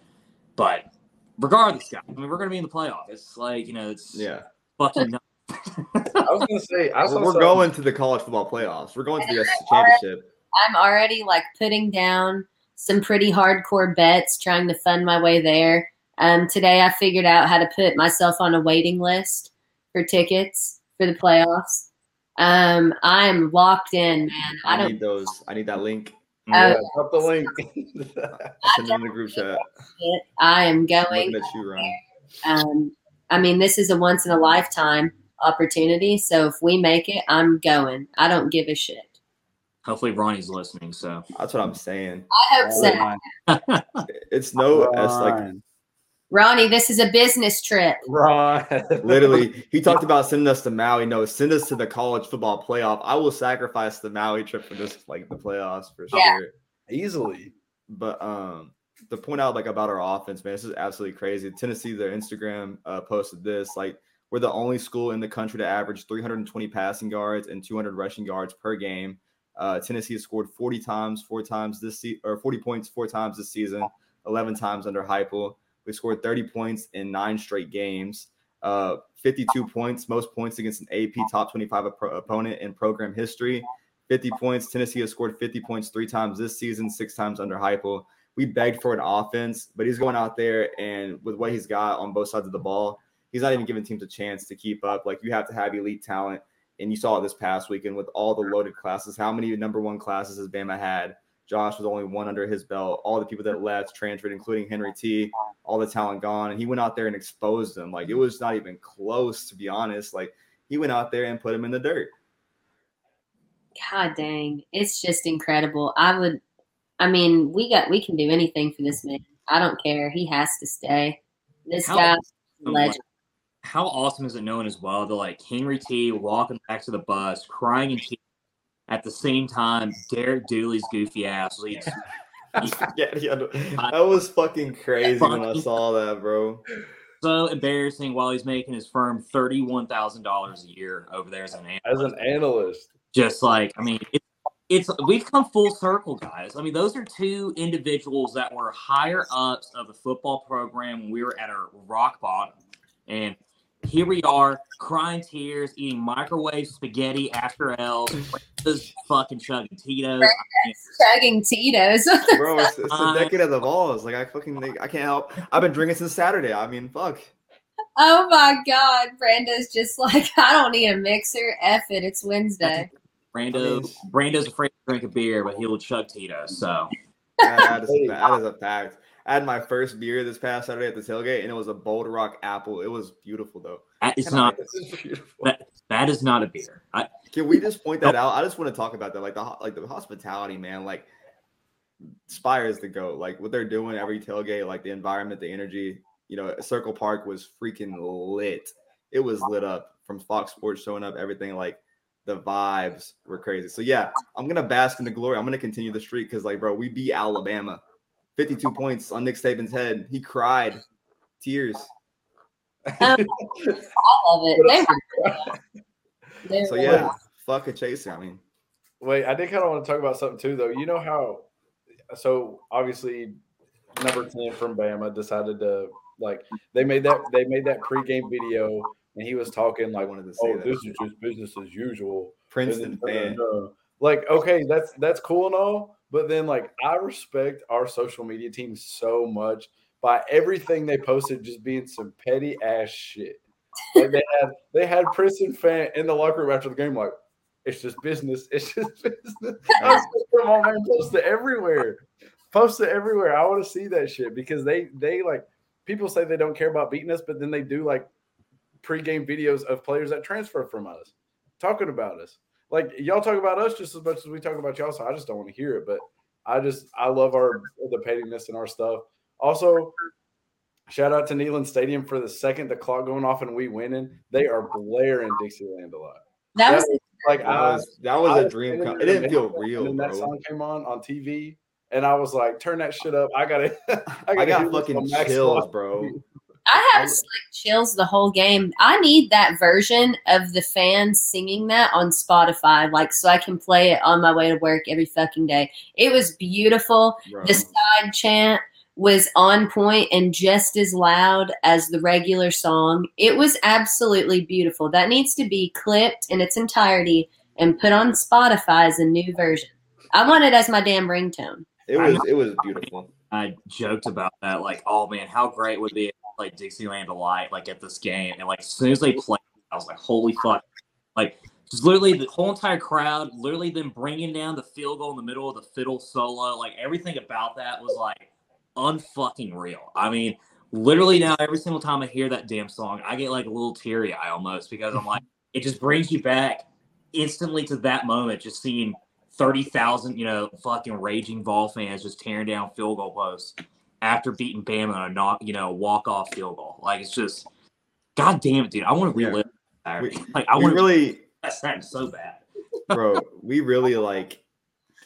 but regardless, guys, I mean, we're going to be in the playoff. It's like, you know, it's Yeah. fucking nuts. <laughs> I was gonna say I saw We're, we're going to the college football playoffs. We're going to the SEC championship. I'm already like putting down some pretty hardcore bets, trying to fund my way there. Um, today, I figured out how to put myself on a waiting list for tickets for the playoffs. Um, I am locked in, man. I I don't. need those. I need that link. Yeah, drop the link. <laughs> <laughs> Send it in the group chat. I am I'm going. looking at you, Ron. Um, I mean, this is a once in a lifetime opportunity. So if we make it, I'm going. I don't give a shit. Hopefully, Ronnie's listening. So, That's what I'm saying. I hope so. <laughs> It's no it's like Ronnie, this is a business trip. Ron. <laughs> literally he talked about sending us to Maui. No, send us to the college football playoff. I will sacrifice the Maui trip for just like the playoffs for sure. Yeah. easily. But um to point out like about our offense, man, this is absolutely crazy. Tennessee, their Instagram uh, posted this. Like, we're the only school in the country to average 320 passing yards and 200 rushing yards per game. Uh, Tennessee has scored 40 times, four times this season, or 40 points four times this season, 11 times under Heupel. We scored 30 points in nine straight games. Uh, 52 points, most points against an AP top 25 op- opponent in program history. 50 points. Tennessee has scored 50 points three times this season, six times under Heupel. We begged for an offense, but he's going out there and with what he's got on both sides of the ball, he's not even giving teams a chance to keep up. Like you have to have elite talent. And you saw it this past weekend with all the loaded classes. How many number one classes has Bama had? Josh was only one under his belt. All the people that left transferred, including Henry T, all the talent gone. And he went out there and exposed them. Like it was not even close, to be honest. Like he went out there and put him in the dirt. God dang, it's just incredible. I would, I mean, we got we can do anything for this man. I don't care. He has to stay. This How- guy's a I'm legend. How awesome is it knowing as well that like Henry T walking back to the bus, crying and tears at the same time Derek Dooley's goofy ass leads yeah, <laughs> <laughs> yeah, that was fucking crazy when I saw that, bro. so embarrassing while he's making his firm thirty one thousand dollars a year over there as an analyst. As an analyst, Just like I mean, it's, it's we've come full circle, guys. I mean, those are two individuals that were higher ups of the football program when we were at our rock bottom, and here we are crying tears, eating microwave spaghetti after L, just fucking chugging Tito's. Chugging Tito's. <laughs> Bro, it's, it's the uh, decade of the Vols. Like I fucking, I can't help. I've been drinking since Saturday. I mean, fuck. oh my God. Brando's just like, <laughs> I don't need a mixer. F it. It's Wednesday. Brando, I Brando's afraid to drink a beer, but he'll chug Tito's. So Yeah, that, is a, that is a fact. I had my first beer this past Saturday at the tailgate, and it was a Bold Rock apple. It was beautiful though. that is not beautiful. that, that is not a beer. I, Can we just point that out? I just want to talk about that, like the like the hospitality, man. Like Spire is the go. Like what they're doing every tailgate, like the environment, the energy. You know, Circle Park was freaking lit. It was lit up from Fox Sports showing up. Everything like the vibes were crazy. So yeah, I'm gonna bask in the glory. I'm gonna continue the streak because like, bro, we beat Alabama, 52 points on Nick Saban's head. He cried, tears. Um, <laughs> I love it. They were, they So were- yeah, fuck a chaser. I mean, Wait, I did kind of want to talk about something too, though. You know how? So obviously, number ten from Bama decided to like they made that they made that pregame video, and he was talking like, wanted to say "Oh, that. this is just business as usual." Princeton And then, fan. uh, like, okay, that's that's cool and all, but then like I respect our social media team so much by everything they posted just being some petty ass shit. Like they had they had Princeton fan in the locker room after the game, like it's just business. It's just <laughs> business. I was like, come on, man, post it everywhere. Post it everywhere. I want to see that shit because they they like people say they don't care about beating us, but then they do like pregame videos of players that transfer from us talking about us. Like y'all talk about us just as much as we talk about y'all. So I just don't want to hear it. But I just I love our the pettiness and our stuff. Also, shout out to Neyland Stadium for the second the clock going off and we winning. They are blaring Dixieland Delight. that was Like That I was that was I a was dream. Come. It didn't feel and real, then that bro. song came on on TV, and I was like, "Turn that shit up! I gotta, <laughs> I, I gotta got hear fucking chills, bro. I have like chills the whole game. I need that version of the fans singing that on Spotify, like so I can play it on my way to work every fucking day. It was beautiful. bro. The side chant was on point and just as loud as the regular song. It was absolutely beautiful. That needs to be clipped in its entirety and put on Spotify as a new version. I want it as my damn ringtone. It was it was beautiful. I joked about that, like, oh man, how great would it be like Dixieland Delight, like at this game, and like as soon as they played, I was like, holy fuck, like just literally the whole entire crowd, literally them bringing down the field goal in the middle of the fiddle solo, like everything about that was like unfucking real. I mean, literally now every single time I hear that damn song, I get like a little teary eye almost because I'm like, it just brings you back instantly to that moment, just seeing thirty thousand, you know, fucking raging Vol fans just tearing down field goal posts after beating Bama on a knock, you know, walk off field goal. Like it's just, god damn it, dude. I want to Yeah. relive that. We- like I want to really, that so bad. <laughs> bro, we really like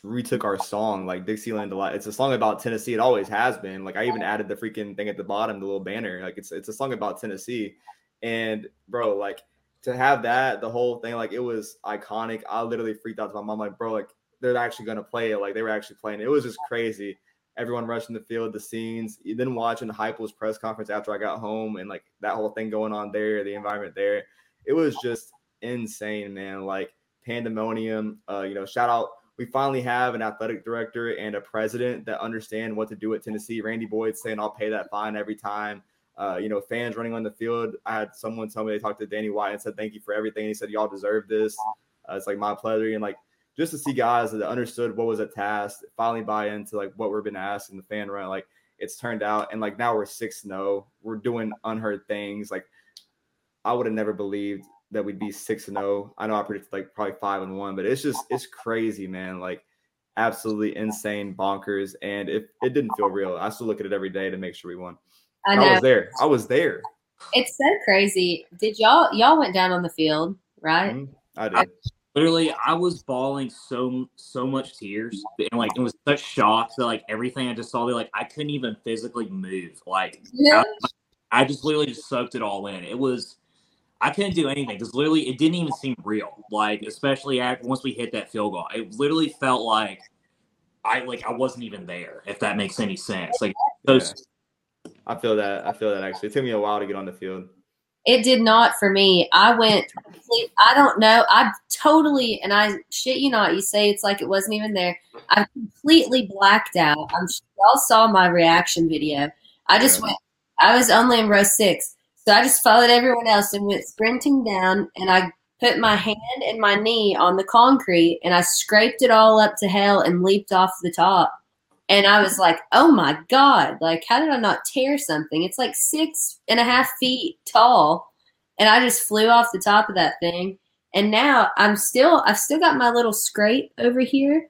retook our song like Dixieland Delight. It's a song about Tennessee. It always has been. Like I even added the freaking thing at the bottom, the little banner. Like it's it's a song about Tennessee. And bro, like to have that, the whole thing, like it was iconic. I literally freaked out to my mom, like, bro, like they're actually gonna play it. Like they were actually playing it. It was just crazy. Everyone rushing the field, the scenes, then watching the Heupel's press conference after I got home and like that whole thing going on there, the environment there. It was just insane, man. Like pandemonium. Uh, you know, shout out. We finally have an athletic director and a president that understand what to do at Tennessee. Randy Boyd saying, "I'll pay that fine every time." Uh, you know, fans running on the field. I had someone tell me they talked to Danny White and said, "Thank you for everything." He said, "Y'all deserve this." Uh, it's like my pleasure, and like just to see guys that understood what was a task finally buy into like what we've been asked in the fan run. Like it's turned out, and like now we're six six zero. We're doing unheard things. Like I would have never believed that we'd be six and zero. Oh. I know I predicted like probably five and one, but it's just it's crazy, man. Like absolutely insane, bonkers, and it it didn't feel real. I still look at it every day to make sure we won. I, I was there. I was there. It's so crazy. Did y'all y'all went down on the field, right? Mm-hmm. I did. Literally, I was bawling so so much tears, and like it was such shock that like everything I just saw, there like I couldn't even physically move. Like yeah. I, I just literally just soaked it all in. It was I couldn't do anything because literally it didn't even seem real. Like especially after once we hit that field goal, it literally felt like I like I wasn't even there. If that makes any sense, like those. Yeah. I feel that. I feel that actually. It took me a while to get on the field. It did not for me. I went. I don't know. I totally and I shit you not. You say it's like it wasn't even there. I completely blacked out. I'm. Y'all saw my reaction video. I just went. I was only in row six. So I just followed everyone else and went sprinting down, and I put my hand and my knee on the concrete, and I scraped it all up to hell and leaped off the top. And I was like, oh my God, like, how did I not tear something? It's like six and a half feet tall. And I just flew off the top of that thing. And now I'm still, I've still got my little scrape over here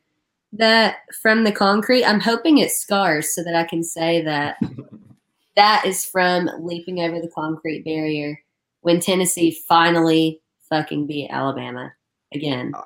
that from the concrete. I'm hoping it scars so that I can say that <laughs> that is from leaping over the concrete barrier when Tennessee finally fucking beat Alabama again. Uh,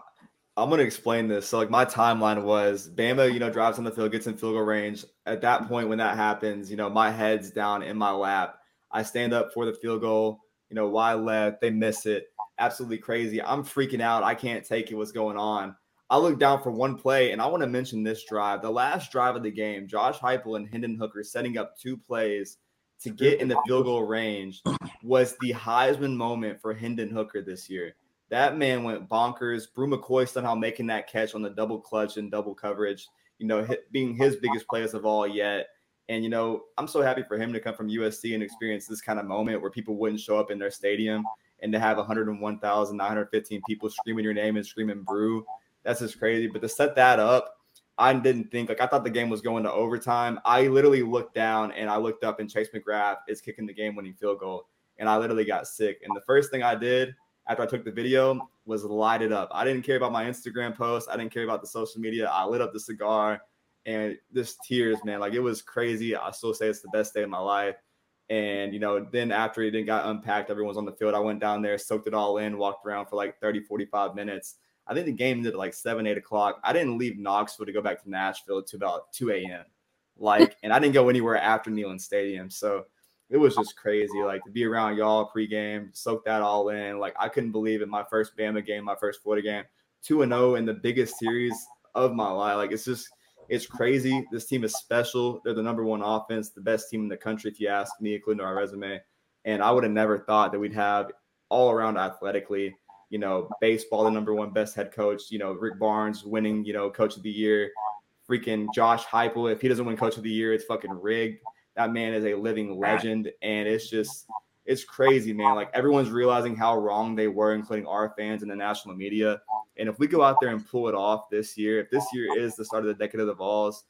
I'm gonna explain this. So like my timeline was Bama, you know, drives on the field, gets in field goal range. At that point, when that happens, you know, my head's down in my lap. I stand up for the field goal, you know, wide left, they miss it. Absolutely crazy. I'm freaking out. I can't take it. What's going on? I look down for one play, and I want to mention this drive. The last drive of the game, Josh Heupel and Hendon Hooker setting up two plays to get in the field goal range was the Heisman moment for Hendon Hooker this year. That man went bonkers. Bru McCoy somehow making that catch on the double clutch and double coverage, you know, hit, being his biggest plays of all yet. And, you know, I'm so happy for him to come from USC and experience this kind of moment where people wouldn't show up in their stadium and to have 101,915 people screaming your name and screaming Bru that's just crazy. But to set that up, I didn't think like I thought the game was going to overtime. I literally looked down and I looked up and Chase McGrath is kicking the game winning field goal. And I literally got sick. And the first thing I did after I took the video was light it up. I didn't care about my Instagram post. I didn't care about the social media. I lit up the cigar and just tears, man. Like it was crazy. I still say it's the best day of my life. And, you know, then after it got unpacked, everyone's on the field. I went down there, soaked it all in, walked around for like 30, 45 minutes I think the game ended at like seven, eight o'clock. I didn't leave Knoxville to go back to Nashville to about 2 a.m. Like, and I didn't go anywhere after Neyland Stadium. So it was just crazy. Like to be around y'all pregame, soak that all in. Like I couldn't believe it. My first Bama game, my first Florida game, 2 and 0 in the biggest series of my life. Like it's just it's crazy. This team is special. They're the number one offense, the best team in the country, if you ask me, including our resume. And I would have never thought that we'd have all around athletically you know, baseball, the number one best head coach, you know, Rick Barnes winning, you know, coach of the year, freaking Josh Heupel. If he doesn't win coach of the year, it's fucking rigged. That man is a living legend. And it's just, it's crazy, man. Like everyone's realizing how wrong they were, including our fans and the national media. And if we go out there and pull it off this year, if this year is the start of the decade of the Vols,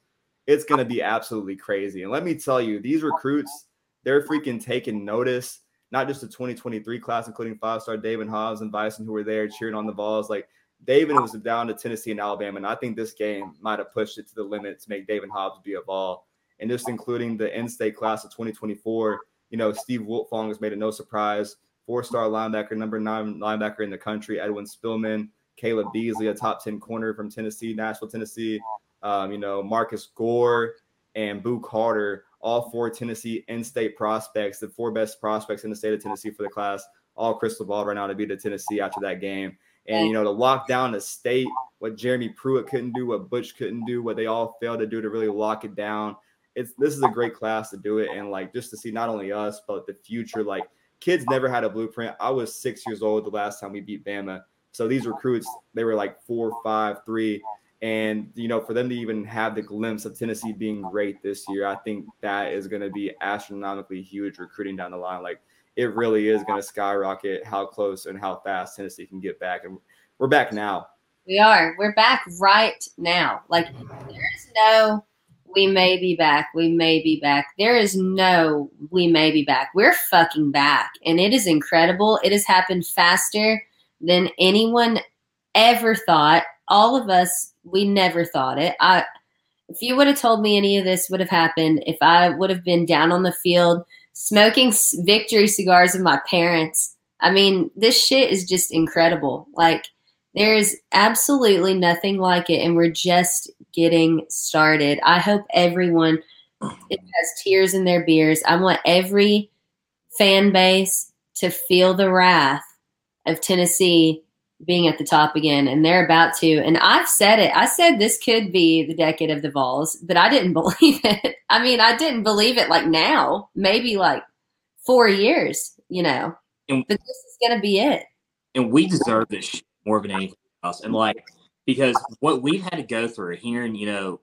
it's going to be absolutely crazy. And let me tell you, these recruits, they're freaking taking notice not just the 2023 class, including five star Daevin Hobbs and Bison who were there cheering on the Vols. Like David was down to Tennessee and Alabama, and I think this game might have pushed it to the limit to make Daevin Hobbs be a ball. And just including the in-state class of 2024, you know, Steve Wiltfong has made it no surprise. Four-star linebacker, number nine linebacker in the country, Edwin Spillman. Caleb Beasley, a top 10 corner from Tennessee, Nashville, Tennessee. Um, you know, Marcus Gore and Boo Carter, all four Tennessee in-state prospects, the four best prospects in the state of Tennessee for the class, all crystal ball right now to be to Tennessee after that game. And you know, to lock down the state, what Jeremy Pruitt couldn't do, what Butch couldn't do, what they all failed to do to really lock it down. It's this is a great class to do it, and like just to see not only us but the future. Like kids never had a blueprint. I was six years old the last time we beat Bama, so these recruits they were like four, five, three, and you know for them to even have the glimpse of Tennessee being great this year, I think that is going to be astronomically huge recruiting down the line. Like it really is going to skyrocket how close and how fast Tennessee can get back, and we're back now. We are. We're back right now. Like there's no we may be back. We may be back. There is no we may be back. We're fucking back. And it is incredible. It has happened faster than anyone ever thought. All of us, we never thought it. I if you would have told me any of this would have happened, if I would have been down on the field smoking victory cigars with my parents, I mean, this shit is just incredible. Like there's absolutely nothing like it, and we're just getting started. I hope everyone has tears in their beers. I want every fan base to feel the wrath of Tennessee being at the top again, and they're about to. And I've said it. I said this could be the decade of the Vols, but I didn't <laughs> believe it. I mean, I didn't believe it like now, maybe like four years, you know. And, but this is going to be it. And we deserve this more than anything else. And like, because what we've had to go through hearing, you know,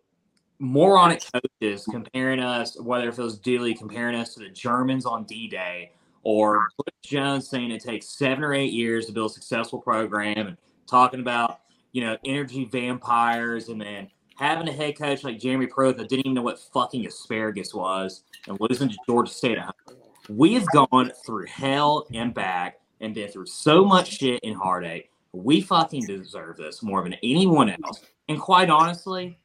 moronic coaches comparing us, whether it was Dooley comparing us to the Germans on D Day, or Butch Jones saying it takes seven or eight years to build a successful program, and talking about, you know, energy vampires, and then having a head coach like Jeremy Pruitt that didn't even know what fucking asparagus was, and losing to Georgia State. We have gone through hell and back and been through so much shit and heartache we fucking deserve this more than anyone else. And quite honestly,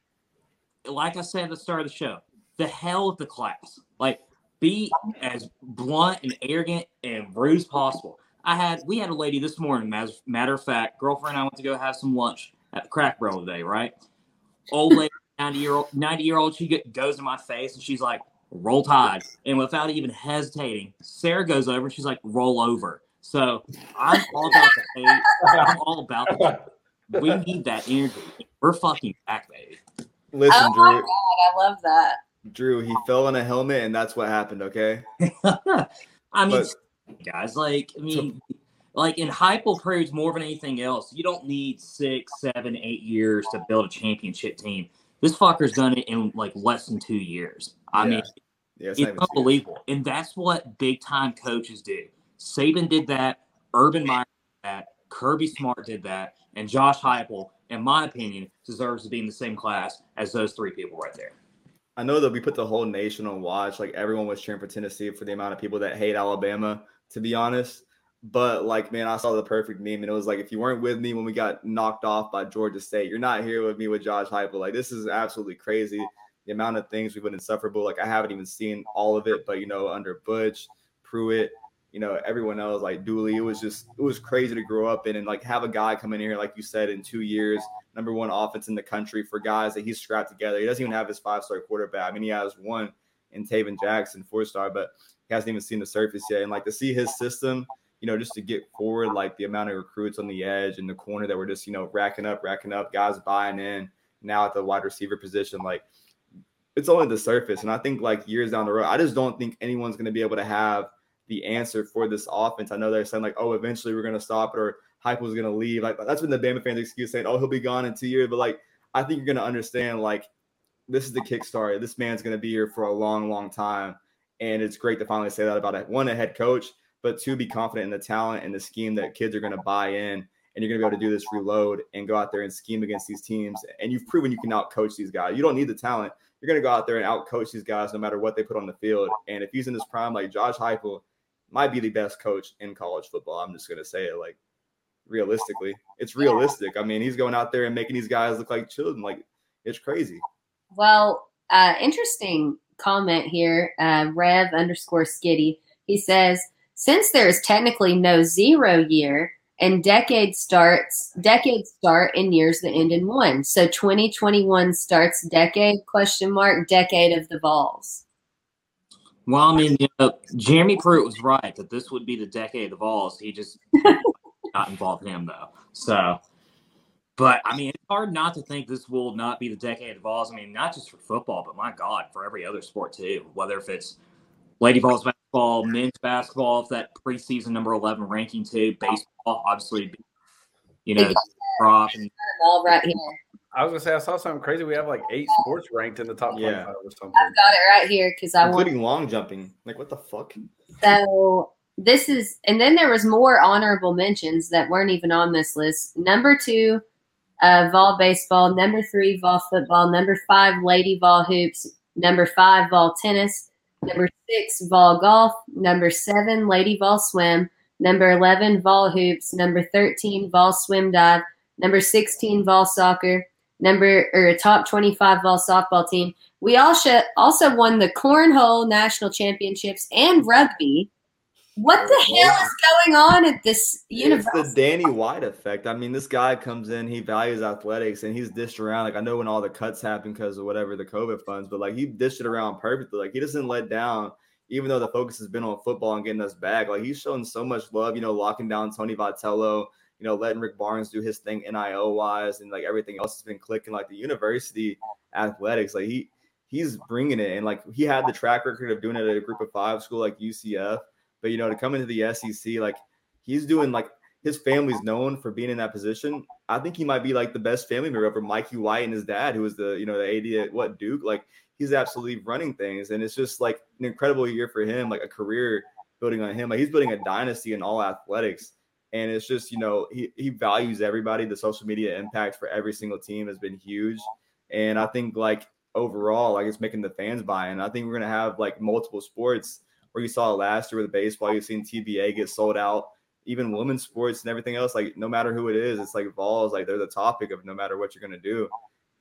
like I said at the start of the show, the hell of the class. Like, be as blunt and arrogant and rude as possible. I had we had a lady this morning, as matter of fact, girlfriend. I went to go have some lunch at the Crack Barrel today, right? Old lady, <laughs> ninety year old, ninety year old. She get, goes in my face and she's like, "Roll Tide," and without even hesitating, Sarah goes over and she's like, "Roll over." So I'm all about the hate. I'm all about the <laughs> We need that energy. We're fucking back, baby. Listen, oh Drew. God, I love that. Drew, he fell on a helmet, and that's what happened. Okay. <laughs> I mean, But- guys, like, I mean, like in Heupel proves more than anything else. You don't need six, seven, eight years to build a championship team. This fucker's done it in like less than two years. I Yeah. mean, Yeah, it's it's, not serious. unbelievable, and that's what big time coaches do. Saban did that. Urban Meyer did that. Kirby Smart did that, and Josh Heupel, in my opinion, deserves to be in the same class as those three people right there. I know that we put the whole nation on watch. Like everyone was cheering for Tennessee for the amount of people that hate Alabama, to be honest. But like, man, I saw the perfect meme, and it was like, if you weren't with me when we got knocked off by Georgia State, you're not here with me with Josh Heupel. Like, this is absolutely crazy. The amount of things we've been insufferable. Like, I haven't even seen all of it, but you know, under Butch, Pruitt, you know, everyone else like Dooley, it was just it was crazy to grow up in and like have a guy come in here, like you said, in two years, number one offense in the country for guys that he's strapped together. He doesn't even have his five star quarterback. I mean, he has one in Tayven Jackson, four star, but he hasn't even seen the surface yet. And like to see his system, you know, just to get forward, like the amount of recruits on the edge and the corner that were just, you know, racking up, racking up, guys buying in now at the wide receiver position, like it's only the surface. And I think like years down the road, I just don't think anyone's going to be able to have the answer for this offense. I know they're saying like, oh, eventually we're to stop it or going to leave. Like that's been the Bama fans' excuse saying, oh, he'll be gone in two years. But like, I think you're to understand like this is the kickstart. This man's to be here for a long, long time. And it's great to finally say that about it. One, a head coach, but two, be confident in the talent and the scheme that kids are to buy in. And you're to be able to do this reload and go out there and scheme against these teams. And you've proven you can out coach these guys. You don't need the talent. You're to go out there and out coach these guys no matter what they put on the field. And if he's in his prime, like Josh Heupel, might be the best coach in college football. I'm just going to say it like realistically. It's realistic. I mean, he's going out there and making these guys look like children. Like it's crazy. Well, uh, interesting comment here. Uh, Rev underscore Skitty. He says, since there is technically no zero year, and decade starts decades start in years that end in one. So 2021 starts decade question mark decade of the Vols. Well, I mean, you know, Jeremy Pruitt was right that this would be the decade of the Vols. He just <laughs> not involved in him though. So, but I mean, it's hard not to think this will not be the decade of Vols. I mean, not just for football, but my God, for every other sport too. Whether if it's Lady Vols basketball, men's basketball, if that preseason number eleven ranking too, baseball, obviously, you know, and all right here. I was gonna say I saw something crazy. We have like eight sports ranked in the top yeah. or something. I've got it right here because I including want... long jumping. Like what the fuck? So this is, and then there was more honorable mentions that weren't even on this list. Number two, uh, Vol baseball. Number three, Vol football. Number five, Lady Vol hoops. Number five, Vol tennis. Number six, Vol golf. Number seven, Lady Vol swim. Number eleven, Vol hoops. Number thirteen, Vol swim dive. Number sixteen, Vol soccer number or a top 25 ball softball team. We also also won the cornhole national championships and rugby. What the hell is going on at this university? It's the Danny White effect. I mean, this guy comes in, he values athletics, and he's dished around. Like I know when all the cuts happen because of whatever the COVID funds, but like he dished it around perfectly. Like he doesn't let down, even though the focus has been on football and getting us back. Like he's shown so much love. You know, locking down Tony Vitello you know, letting Rick Barnes do his thing NIL wise and like everything else has been clicking. Like the university athletics, like he he's bringing it, and like he had the track record of doing it at a Group of Five school like UCF, but you know, to come into the SEC, like he's doing like his family's known for being in that position. I think he might be like the best family member over Mikey White and his dad, who was the you know the AD at what Duke. Like he's absolutely running things, and it's just like an incredible year for him, like a career building on him. Like he's building a dynasty in all athletics. And it's just, you know, he, he values everybody. The social media impact for every single team has been huge. And I think like overall, like it's making the fans buy in. I think we're gonna have like multiple sports where you saw last year with baseball, you've seen TBA get sold out, even women's sports and everything else. Like no matter who it is, it's like balls, like they're the topic of no matter what you're gonna do.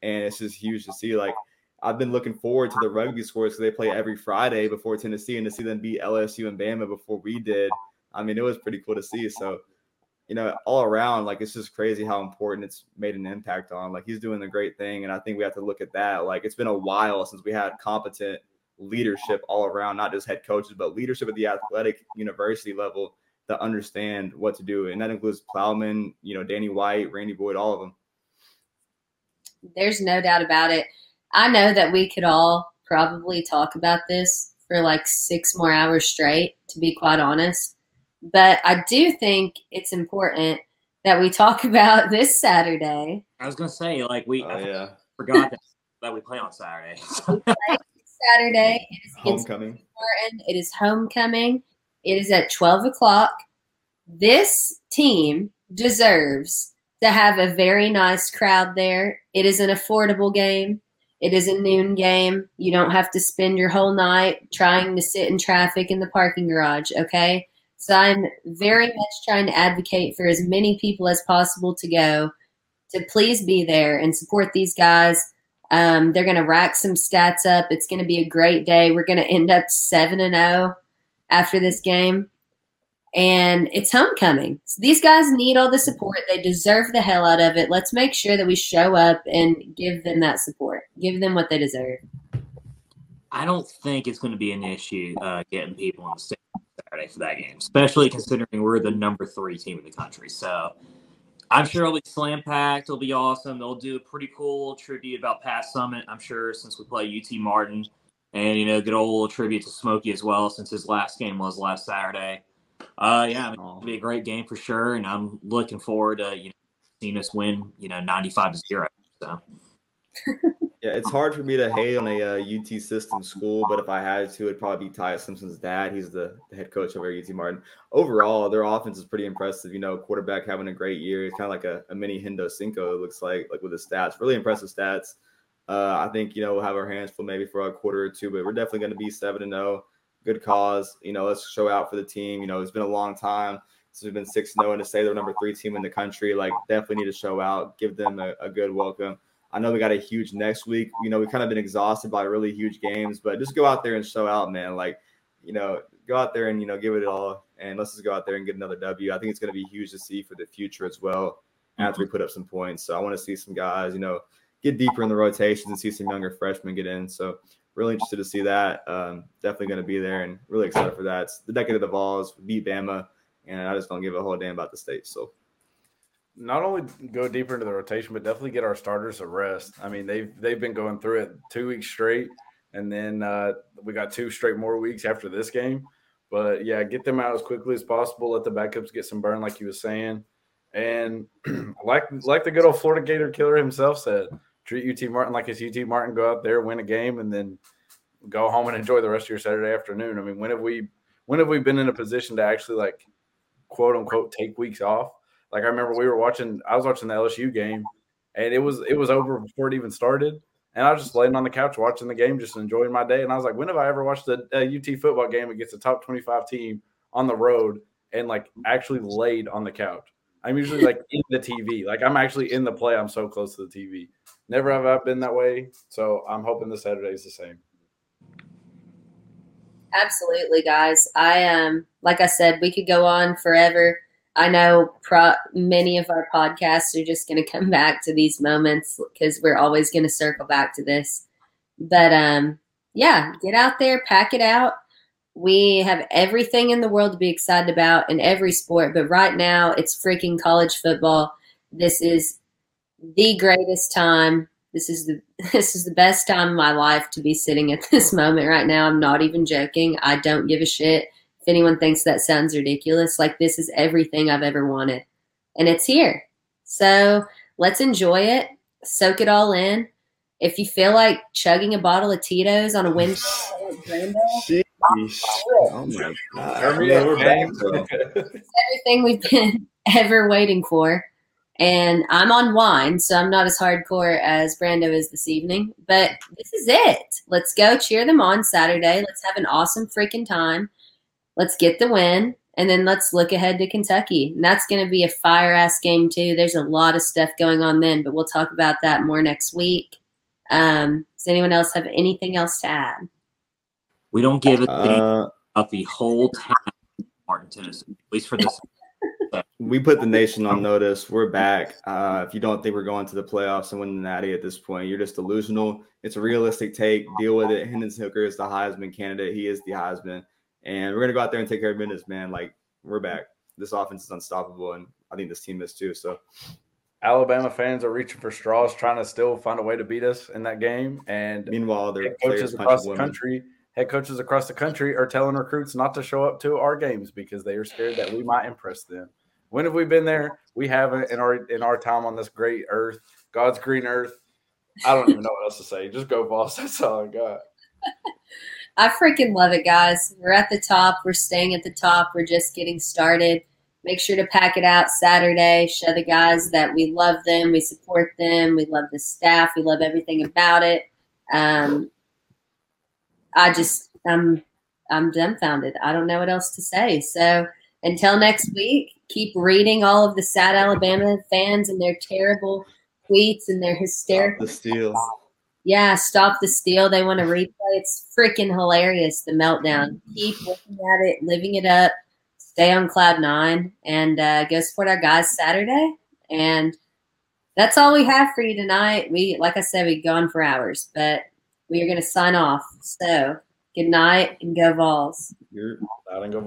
And it's just huge to see. Like I've been looking forward to the rugby scores because they play every Friday before Tennessee and to see them beat LSU and Bama before we did. I mean, it was pretty cool to see. So you know, all around, like it's just crazy how important it's made an impact on. Like he's doing a great thing, and I think we have to look at that. Like it's been a while since we had competent leadership all around, not just head coaches, but leadership at the athletic university level that understand what to do, and that includes Plowman, you know, Danny White, Randy Boyd, all of them. There's no doubt about it. I know that we could all probably talk about this for like six more hours straight, to be quite honest. But I do think it's important that we talk <laughs> about this Saturday. I was gonna say, like we oh, yeah. forgot that, that we play on Saturday. <laughs> Saturday. It is homecoming. It is homecoming. It is at twelve o'clock. This team deserves to have a very nice crowd there. It is an affordable game. It is a noon game. You don't have to spend your whole night trying to sit in traffic in the parking garage, okay? So I'm very much trying to advocate for as many people as possible to go to please be there and support these guys. Um, they're going to rack some stats up. It's going to be a great day. We're going to end up 7 and 0 after this game. And it's homecoming. So these guys need all the support. They deserve the hell out of it. Let's make sure that we show up and give them that support. Give them what they deserve. I don't think it's going to be an issue uh, getting people in the stadium Saturday for that game, especially considering we're the number three team in the country. So I'm sure it'll be slam packed. It'll be awesome. They'll do a pretty cool tribute about Pat Summitt, I'm sure since we play UT Martin, and you know, good old tribute to Smokey as well, since his last game was last Saturday. Uh, yeah, I mean, it'll be a great game for sure, and I'm looking forward to you know seeing us win. You know, 95 to zero. So. <laughs> Yeah, it's hard for me to hate on a uh, UT system school, but if I had to, it'd probably be Ty Simpson's dad. He's the, the head coach over UT Martin. Overall, their offense is pretty impressive. You know, quarterback having a great year. It's kind of like a, a mini Hendo Cinco, it looks like, like with his stats. Really impressive stats. Uh, I think, you know, we'll have our hands full maybe for a quarter or two, but we're definitely going to be 7 and 0. Good cause. You know, let's show out for the team. You know, it's been a long time since we've been 6 0 and to say they're number three team in the country, like, definitely need to show out, give them a, a good welcome. I know we got a huge next week. You know, we've kind of been exhausted by really huge games, but just go out there and show out, man. Like, you know, go out there and you know give it all, and let's just go out there and get another W. I think it's going to be huge to see for the future as well after we put up some points. So I want to see some guys, you know, get deeper in the rotations and see some younger freshmen get in. So really interested to see that. Um, definitely going to be there and really excited for that. It's the decade of the Vols, beat Bama, and I just don't give a whole damn about the state. So not only go deeper into the rotation, but definitely get our starters a rest. I mean, they've they've been going through it two weeks straight, and then uh, we got two straight more weeks after this game. But yeah, get them out as quickly as possible. Let the backups get some burn, like you was saying, and <clears throat> like like the good old Florida Gator killer himself said, treat UT Martin like it's UT Martin. Go out there, win a game, and then go home and enjoy the rest of your Saturday afternoon. I mean, when have we when have we been in a position to actually like quote unquote take weeks off? Like I remember we were watching, I was watching the LSU game, and it was it was over before it even started, and I was just laying on the couch watching the game, just enjoying my day. And I was like, when have I ever watched a, a UT football game against a top twenty five team on the road and like actually laid on the couch? I'm usually like in the TV, like I'm actually in the play. I'm so close to the TV. Never have I been that way, so I'm hoping the Saturday is the same. Absolutely, guys. I um, like I said, we could go on forever I know pro- many of our podcasts are just going to come back to these moments because we're always going to circle back to this. But um, yeah, get out there, pack it out. We have everything in the world to be excited about in every sport, but right now it's freaking college football. This is the greatest time. This is the <laughs> this is the best time of my life to be sitting at this moment right now. I'm not even joking. I don't give a shit if anyone thinks that sounds ridiculous, like this is everything I've ever wanted. And it's here. So let's enjoy it, soak it all in. If you feel like chugging a bottle of Tito's on a wind, oh my God. everything we've been <laughs> ever waiting for. And I'm on wine, so I'm not as hardcore as Brando is this evening. But this is it. Let's go cheer them on Saturday. Let's have an awesome freaking time. Let's get the win, and then let's look ahead to Kentucky. And that's going to be a fire ass game, too. There's a lot of stuff going on then, but we'll talk about that more next week. Um, does anyone else have anything else to add? We don't give a thing uh, about the whole town Martin, Tennessee, at least for this. <laughs> we put the nation on notice. We're back. Uh, if you don't think we're going to the playoffs and winning the Natty at this point, you're just delusional. It's a realistic take. Deal with it. Hendon Hooker is the Heisman candidate. He is the Heisman and we're gonna go out there and take care of business, man. Like we're back. This offense is unstoppable, and I think this team is too. So, Alabama fans are reaching for straws, trying to still find a way to beat us in that game. And meanwhile, their coaches across the women. country, head coaches across the country, are telling recruits not to show up to our games because they are scared that we might impress them. When have we been there? We haven't in our in our time on this great earth, God's green earth. I don't even know what else to say. Just go, Vols. <laughs> That's all I got. I freaking love it, guys. We're at the top. We're staying at the top. We're just getting started. Make sure to pack it out Saturday. Show the guys that we love them. We support them. We love the staff. We love everything about it. Um, I just, I'm, I'm dumbfounded. I don't know what else to say. So until next week, keep reading all of the sad Alabama fans and their terrible tweets and their hysterical. The steals yeah, stop the steal. They want to replay. It's freaking hilarious. The meltdown. Keep looking at it, living it up. Stay on cloud nine and uh, go support our guys Saturday. And that's all we have for you tonight. We, like I said, we've gone for hours, but we are going to sign off. So good night and go Vols. You're out and go Vols.